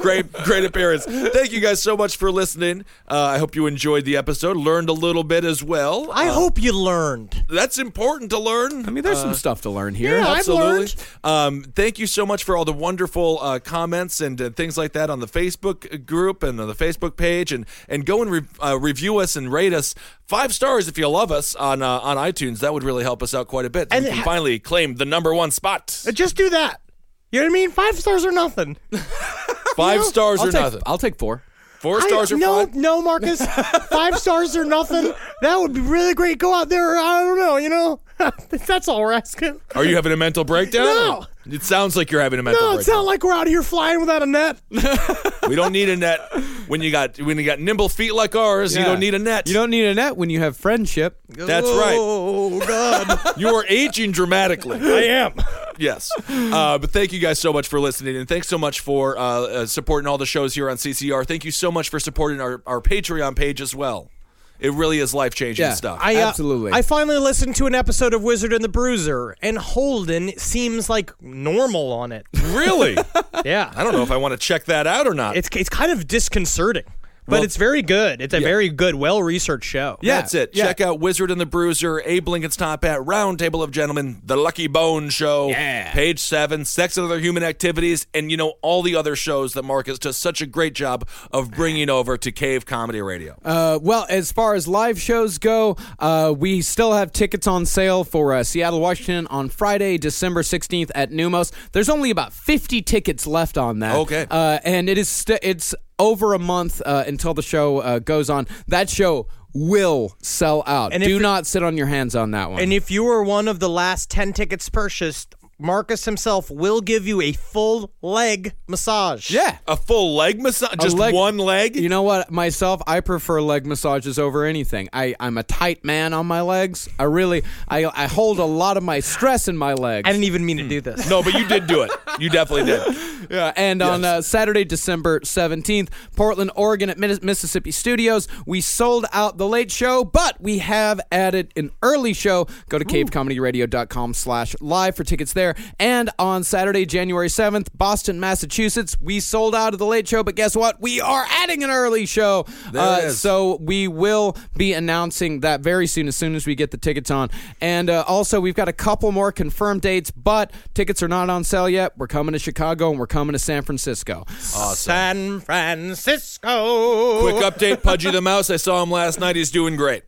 Great, great appearance. Thank you guys so much for listening. Uh, I hope you enjoyed the episode, learned a little bit as well. I Uh, hope you learned. that's important to learn. I mean, there's Uh, some stuff to learn here. Yeah, I've Absolutely. learned. Um, thank you so much for all the wonderful uh, comments and uh, things like that on the Facebook group and on the Facebook page, and and go and re- uh, review us and rate us five stars if you love us on uh, on iTunes. That would really help us out quite a bit. And we can ha- finally claim the number one spot. Uh, Just do that. You know what I mean? Five stars or nothing. Five stars I'll or take, nothing. I'll take four. Four stars I, or no, five. no, Marcus. Five stars or nothing. That would be really great. Go out there. I don't know. You know, that's all we're asking. Are you having a mental breakdown? No. It sounds like you're having a mental No, it's not like we're out of here flying without a net. we don't need a net when you got when you got nimble feet like ours. You don't need a net. You don't need a net when you have friendship. That's right. Oh God, You are aging dramatically. I am. Yes. Uh, but thank you guys so much for listening, and thanks so much for uh, uh, supporting all the shows here on CCR. Thank you so much for supporting our, our Patreon page as well. It really is life changing Yeah. stuff. I, uh, Absolutely. I finally listened to an episode of Wizard and the Bruiser, and Holden seems like normal on it. really? Yeah, I don't know if I want to check that out or not. it's it's kind of disconcerting, but Well- it's very good. It's a Yeah. very good, well researched show. Yeah. That's it. yeah. Check out Wizard and the Bruiser, Abe Lincoln's Top Hat, Round Table of Gentlemen, The Lucky Bone Show, Yeah. Page 7, Sex and Other Human Activities, and, you know, all the other shows that Marcus does such a great job of bringing over to Cave Comedy Radio. Uh, well, as far as live shows go, uh, we still have tickets on sale for uh, Seattle, Washington on Friday, December 16th at Neumos. There's only about 50 tickets left on that. Okay. Uh, and it is st- it's over a month uh, until the show uh, goes on. That show will sell out. And Do it- not sit on your hands on that one. And if you were one of the last 10 tickets purchased, Marcus himself will give you a full leg massage. yeah. A full leg massage? Just leg- one leg? You know what? Myself, I prefer leg massages over anything. I, I'm a tight man on my legs. I really, I, I hold a lot of my stress in my legs. I didn't even mean to do this. no, but you did do it. You definitely did. Yeah, and on uh, Saturday, December 17th, Portland, Oregon at Miss- Mississippi Studios, we sold out the late show, but we have added an early show. Go to cavecomedyradio.com slash live for tickets there. And on Saturday, January 7th, Boston, Massachusetts, we sold out of the late show, but guess what? We are adding an early show. There Uh, it is. so we will be announcing that very soon, as soon as we get the tickets on. And uh, also, we've got a couple more confirmed dates, but tickets are not on sale yet. We're coming to Chicago and we're coming to San Francisco. San Francisco. Quick update Pudgy the Mouse. I saw him last night. He's doing great.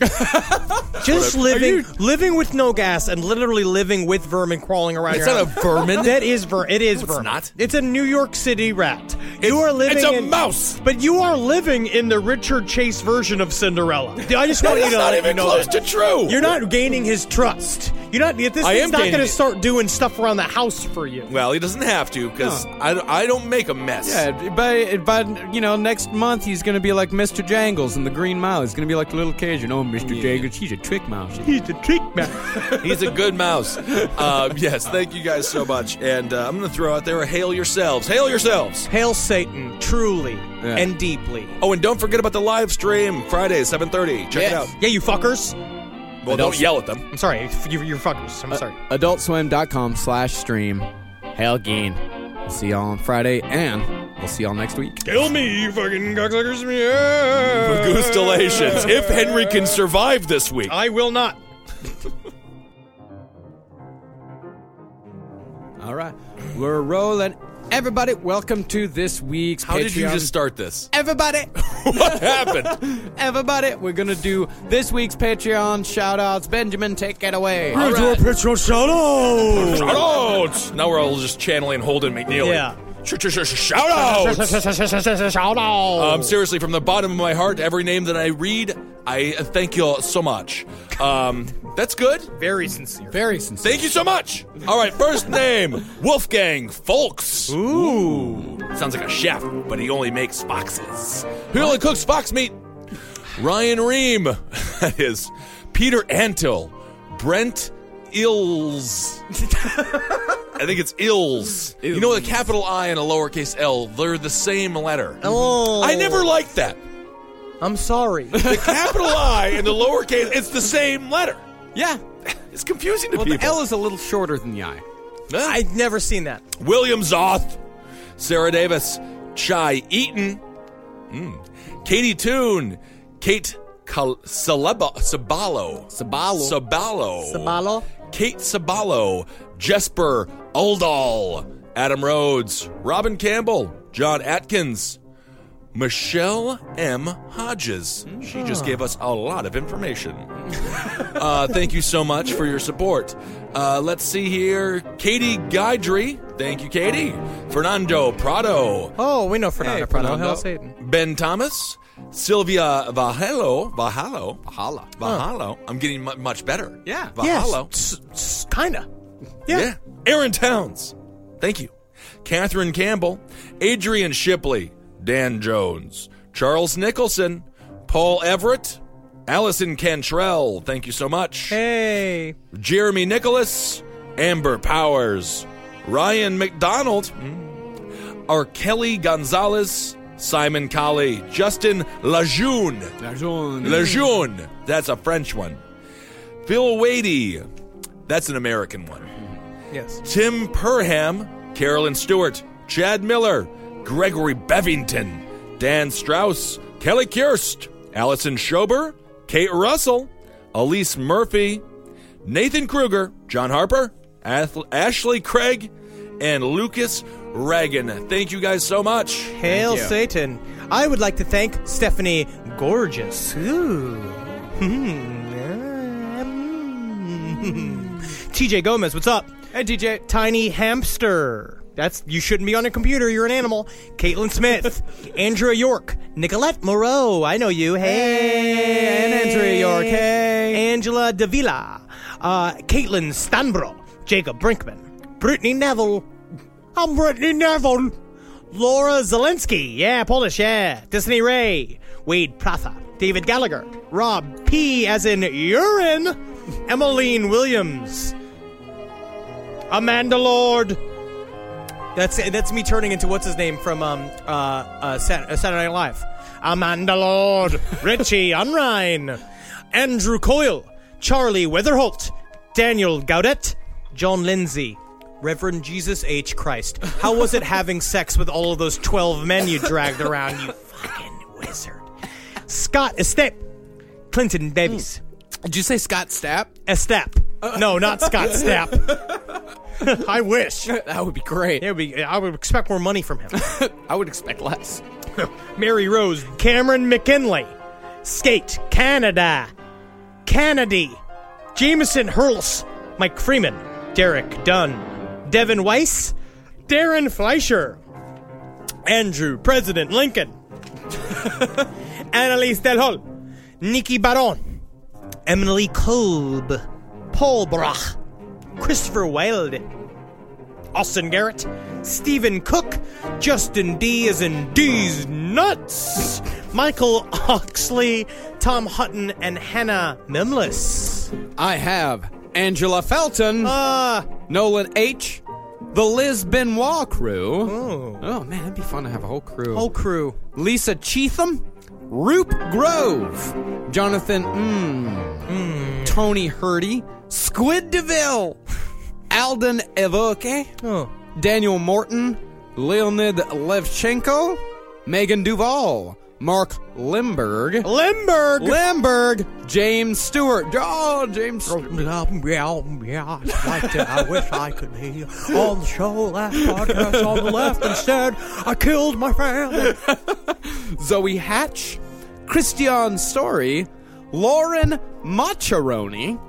Just living you- living with no gas and literally living with vermin crawling around It's your not a vermin. That is ver. It is it's vermin. not. It's a New York City rat. you are living. it's a in, mouse. But you are living in the Richard Chase version of Cinderella. I just want you That's to not let even you know close that. to true. You're not gaining his trust. You're not. This I thing's am not gaining going to it. start doing stuff around the house for you. Well, he doesn't have to because I, I don't make a mess. Yeah, by, by you know next month he's gonna be like Mr. Jangles in the Green Mile. He's gonna be like the little cage. You Mr. Jangles, he's a trick mouse. He's a trick mouse. He's a good mouse. Uh, yes, thank you guys so much. And uh, I'm going to throw out there a hail yourselves. Hail yourselves. Hail Satan, truly Yeah. and deeply. Oh, and don't forget about the live stream Friday, 7:30. Check it out. Yeah, you fuckers. Well, don't yell at them. I'm sorry, you, you're fuckers. I'm sorry. AdultSwim.com slash stream. Hail Geen. See y'all on Friday, and we'll see y'all next week. Kill me, you fucking cocksuckers. Yeah. Goostalations. if Henry can survive this week. I will not. All right. We're rolling. Everybody, welcome to this week's Patreon. How did you just start this? Everybody, what happened? everybody, we're gonna do this week's Patreon shout outs. Benjamin, take it away. All right. Patreon shout out. Shout outs! Now we're all just channeling Holden McNeely. Yeah. Sh- sh- sh- Shout out! Shout out. Um, seriously, from the bottom of my heart, every name that I read, I thank you all so much. Um, that's good. Very sincere. Very sincere. Thank you so much. All right, first name Wolfgang Folks. Ooh. Sounds like a chef, but he only makes foxes. He only cooks fox meat. Ryan Ream. That is Peter Antil. Brent Ills. I think it's Ills. You know, the capital I and a lowercase L, they're the same letter. Oh. I never liked that. I'm sorry. The capital I and the lowercase, it's the same letter. Yeah. It's confusing to Well, the people. L is a little shorter than the I. I've never seen that. William Zoth, Sarah Davis, Chai Eaton, mm, Katie Toon, Kate Cal- Celeba- Sabalo, Sabalo. Sabalo, Sabalo? Kate Sabalo, Jesper Uldall, Adam Rhodes, Robin Campbell, John Atkins, Michelle M. Hodges. She just gave us a lot of information. uh, thank you so much for your support. Uh, let's see here. Katie Guidry. Thank you, Katie. Fernando Prado. Oh, we know Fernando Hey, Prado. Fernando. Hell Satan. Ben Thomas. Sylvia Vahalo. Vahalo. Hala. Vahalo. I'm getting mu- much better. Yeah. Vahalo. Yes. s- s- kinda. Yeah. Aaron Towns. Thank you. Catherine Campbell. Adrian Shipley. Dan Jones. Charles Nicholson. Paul Everett. Allison Cantrell. Thank you so much. Hey. Jeremy Nicholas. Amber Powers. Ryan McDonald. Mm, Our Kelly Gonzalez. Simon Colley. Justin Lejeune. Lejeune. That's a French one. Phil Wadey. That's an American one. Yes. Tim Perham, Carolyn Stewart, Chad Miller, Gregory Bevington, Dan Strauss, Kelly Kirst, Allison Schober, Kate Russell, Elise Murphy, Nathan Kruger, John Harper, Ath- Ashley Craig, and Lucas Reagan. Thank you guys so much. Hail Satan. I would like to thank Stephanie Gorgeous. Ooh. Hmm. TJ Gomez, what's up? Hey, TJ. Tiny Hamster. That's you shouldn't be on a computer. You're an animal. Caitlin Smith, Andrea York, Nicolette Moreau. I know you. Hey, and Andrea York. Hey. Angela Davila, uh, Caitlin Stanbro, Jacob Brinkman, Brittany Neville. I'm Brittany Neville. Laura Zelensky, yeah, Polish, yeah. Disney Ray, Wade Pratha, David Gallagher, Rob P, as in urine, Emmeline Williams, Amanda Lord. That's that's me turning into what's his name from um uh, uh Sat- uh, Saturday Night Live. Amanda Lord, Richie Unrein, Andrew Coyle, Charlie Weatherholt, Daniel Gaudet, John Lindsay, Reverend Jesus H. Christ. How was it having sex with all of those 12 men you dragged around, you fucking wizard? Scott Estep, Clinton Davies. Did you say Scott Stapp? Estep. No, not Scott Stapp. I wish. That would be great. It would be, I would expect more money from him. I would expect less. Mary Rose, Cameron McKinley, Skate, Canada, Kennedy, Jameson Hurls, Mike Freeman, Derek Dunn, Devin Weiss, Darren Fleischer, Andrew President Lincoln, Annalise Delhol, Nikki Baron, Emily Kolb, Paul Brach, Christopher Wilde, Austin Garrett, Stephen Cook, Justin D as in D's nuts, Michael Oxley, Tom Hutton, and Hannah Mimless. I have Angela Felton, Uh, Nolan H, the Liz Benoit crew. Oh. man, that'd be fun to have a whole crew. whole crew. Lisa Cheatham, Roop Grove, Jonathan mm, Tony Hurdy, Squid DeVille, Alden Evoke, Oh. Daniel Morton, Leonid Levchenko, Megan Duval, Mark Limberg, Limburg. Limberg, James Stewart. Oh, James. Oh, Stewart. yeah, oh, oh, like to, I wish I could be on the show last podcast on the left. Instead, I killed my family. Zoe Hatch, Christian Story, Lauren Macharoni,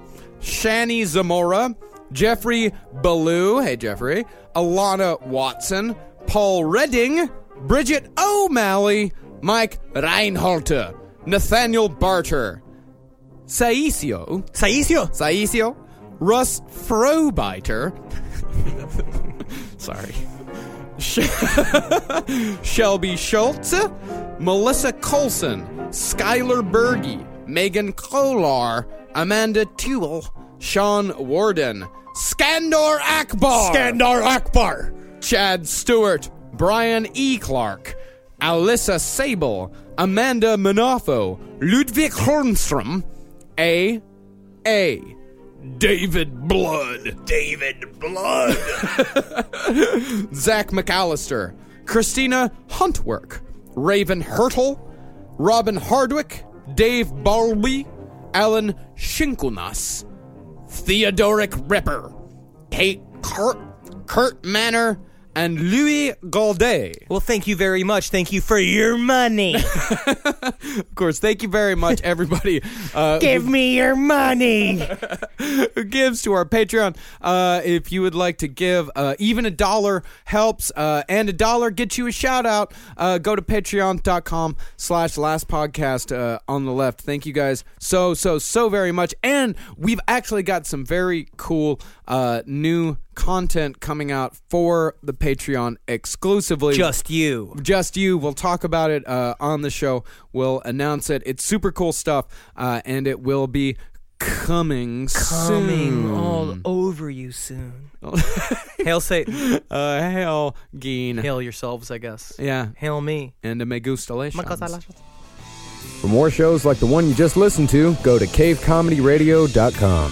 Shani Zamora, Jeffrey Ballou, hey Jeffrey, Alana Watson, Paul Redding, Bridget O'Malley, Mike Reinholter, Nathaniel Barter, Saisio, Saisio. Saisio, Russ Frobiter, sorry, Shelby Schultz, Melissa Colson, Skylar Berge, Megan Kolar, Amanda Tewell, Sean Warden, Skandor Akbar, Skandar Akbar. Chad Stewart, Brian E. Clark, Alyssa Sable, Amanda Manofo, Ludwig Hornstrom, A. A. David Blood. David Blood. Zach McAllister, Christina Huntwork, Raven Hurtle, Robin Hardwick, Dave Balby, Alan Shinkunas, Theodoric Ripper, Kate Kurt, Kurt Manor, and Louis Galdet. Well, thank you very much. Thank you for your money. Of course, thank you very much, everybody. Uh, Give me your money. who gives to our Patreon. Uh, if you would like to give, uh, even a dollar helps, uh, and a dollar gets you a shout out. Uh, go to patreon.com slash last podcast uh, on the left. Thank you guys so, so, so very much. And we've actually got some very cool uh, new content coming out for the Patreon exclusively. Just you. Just you. We'll talk about it uh, on the show. We'll announce it. It's super cool stuff, uh, and it will be coming, Coming soon. all over you soon. Hail Satan. Uh, hail, Geen. Hail yourselves, I guess. Yeah, Hail me. and a me gusta For more shows like the one you just listened to, go to cavecomedyradio.com.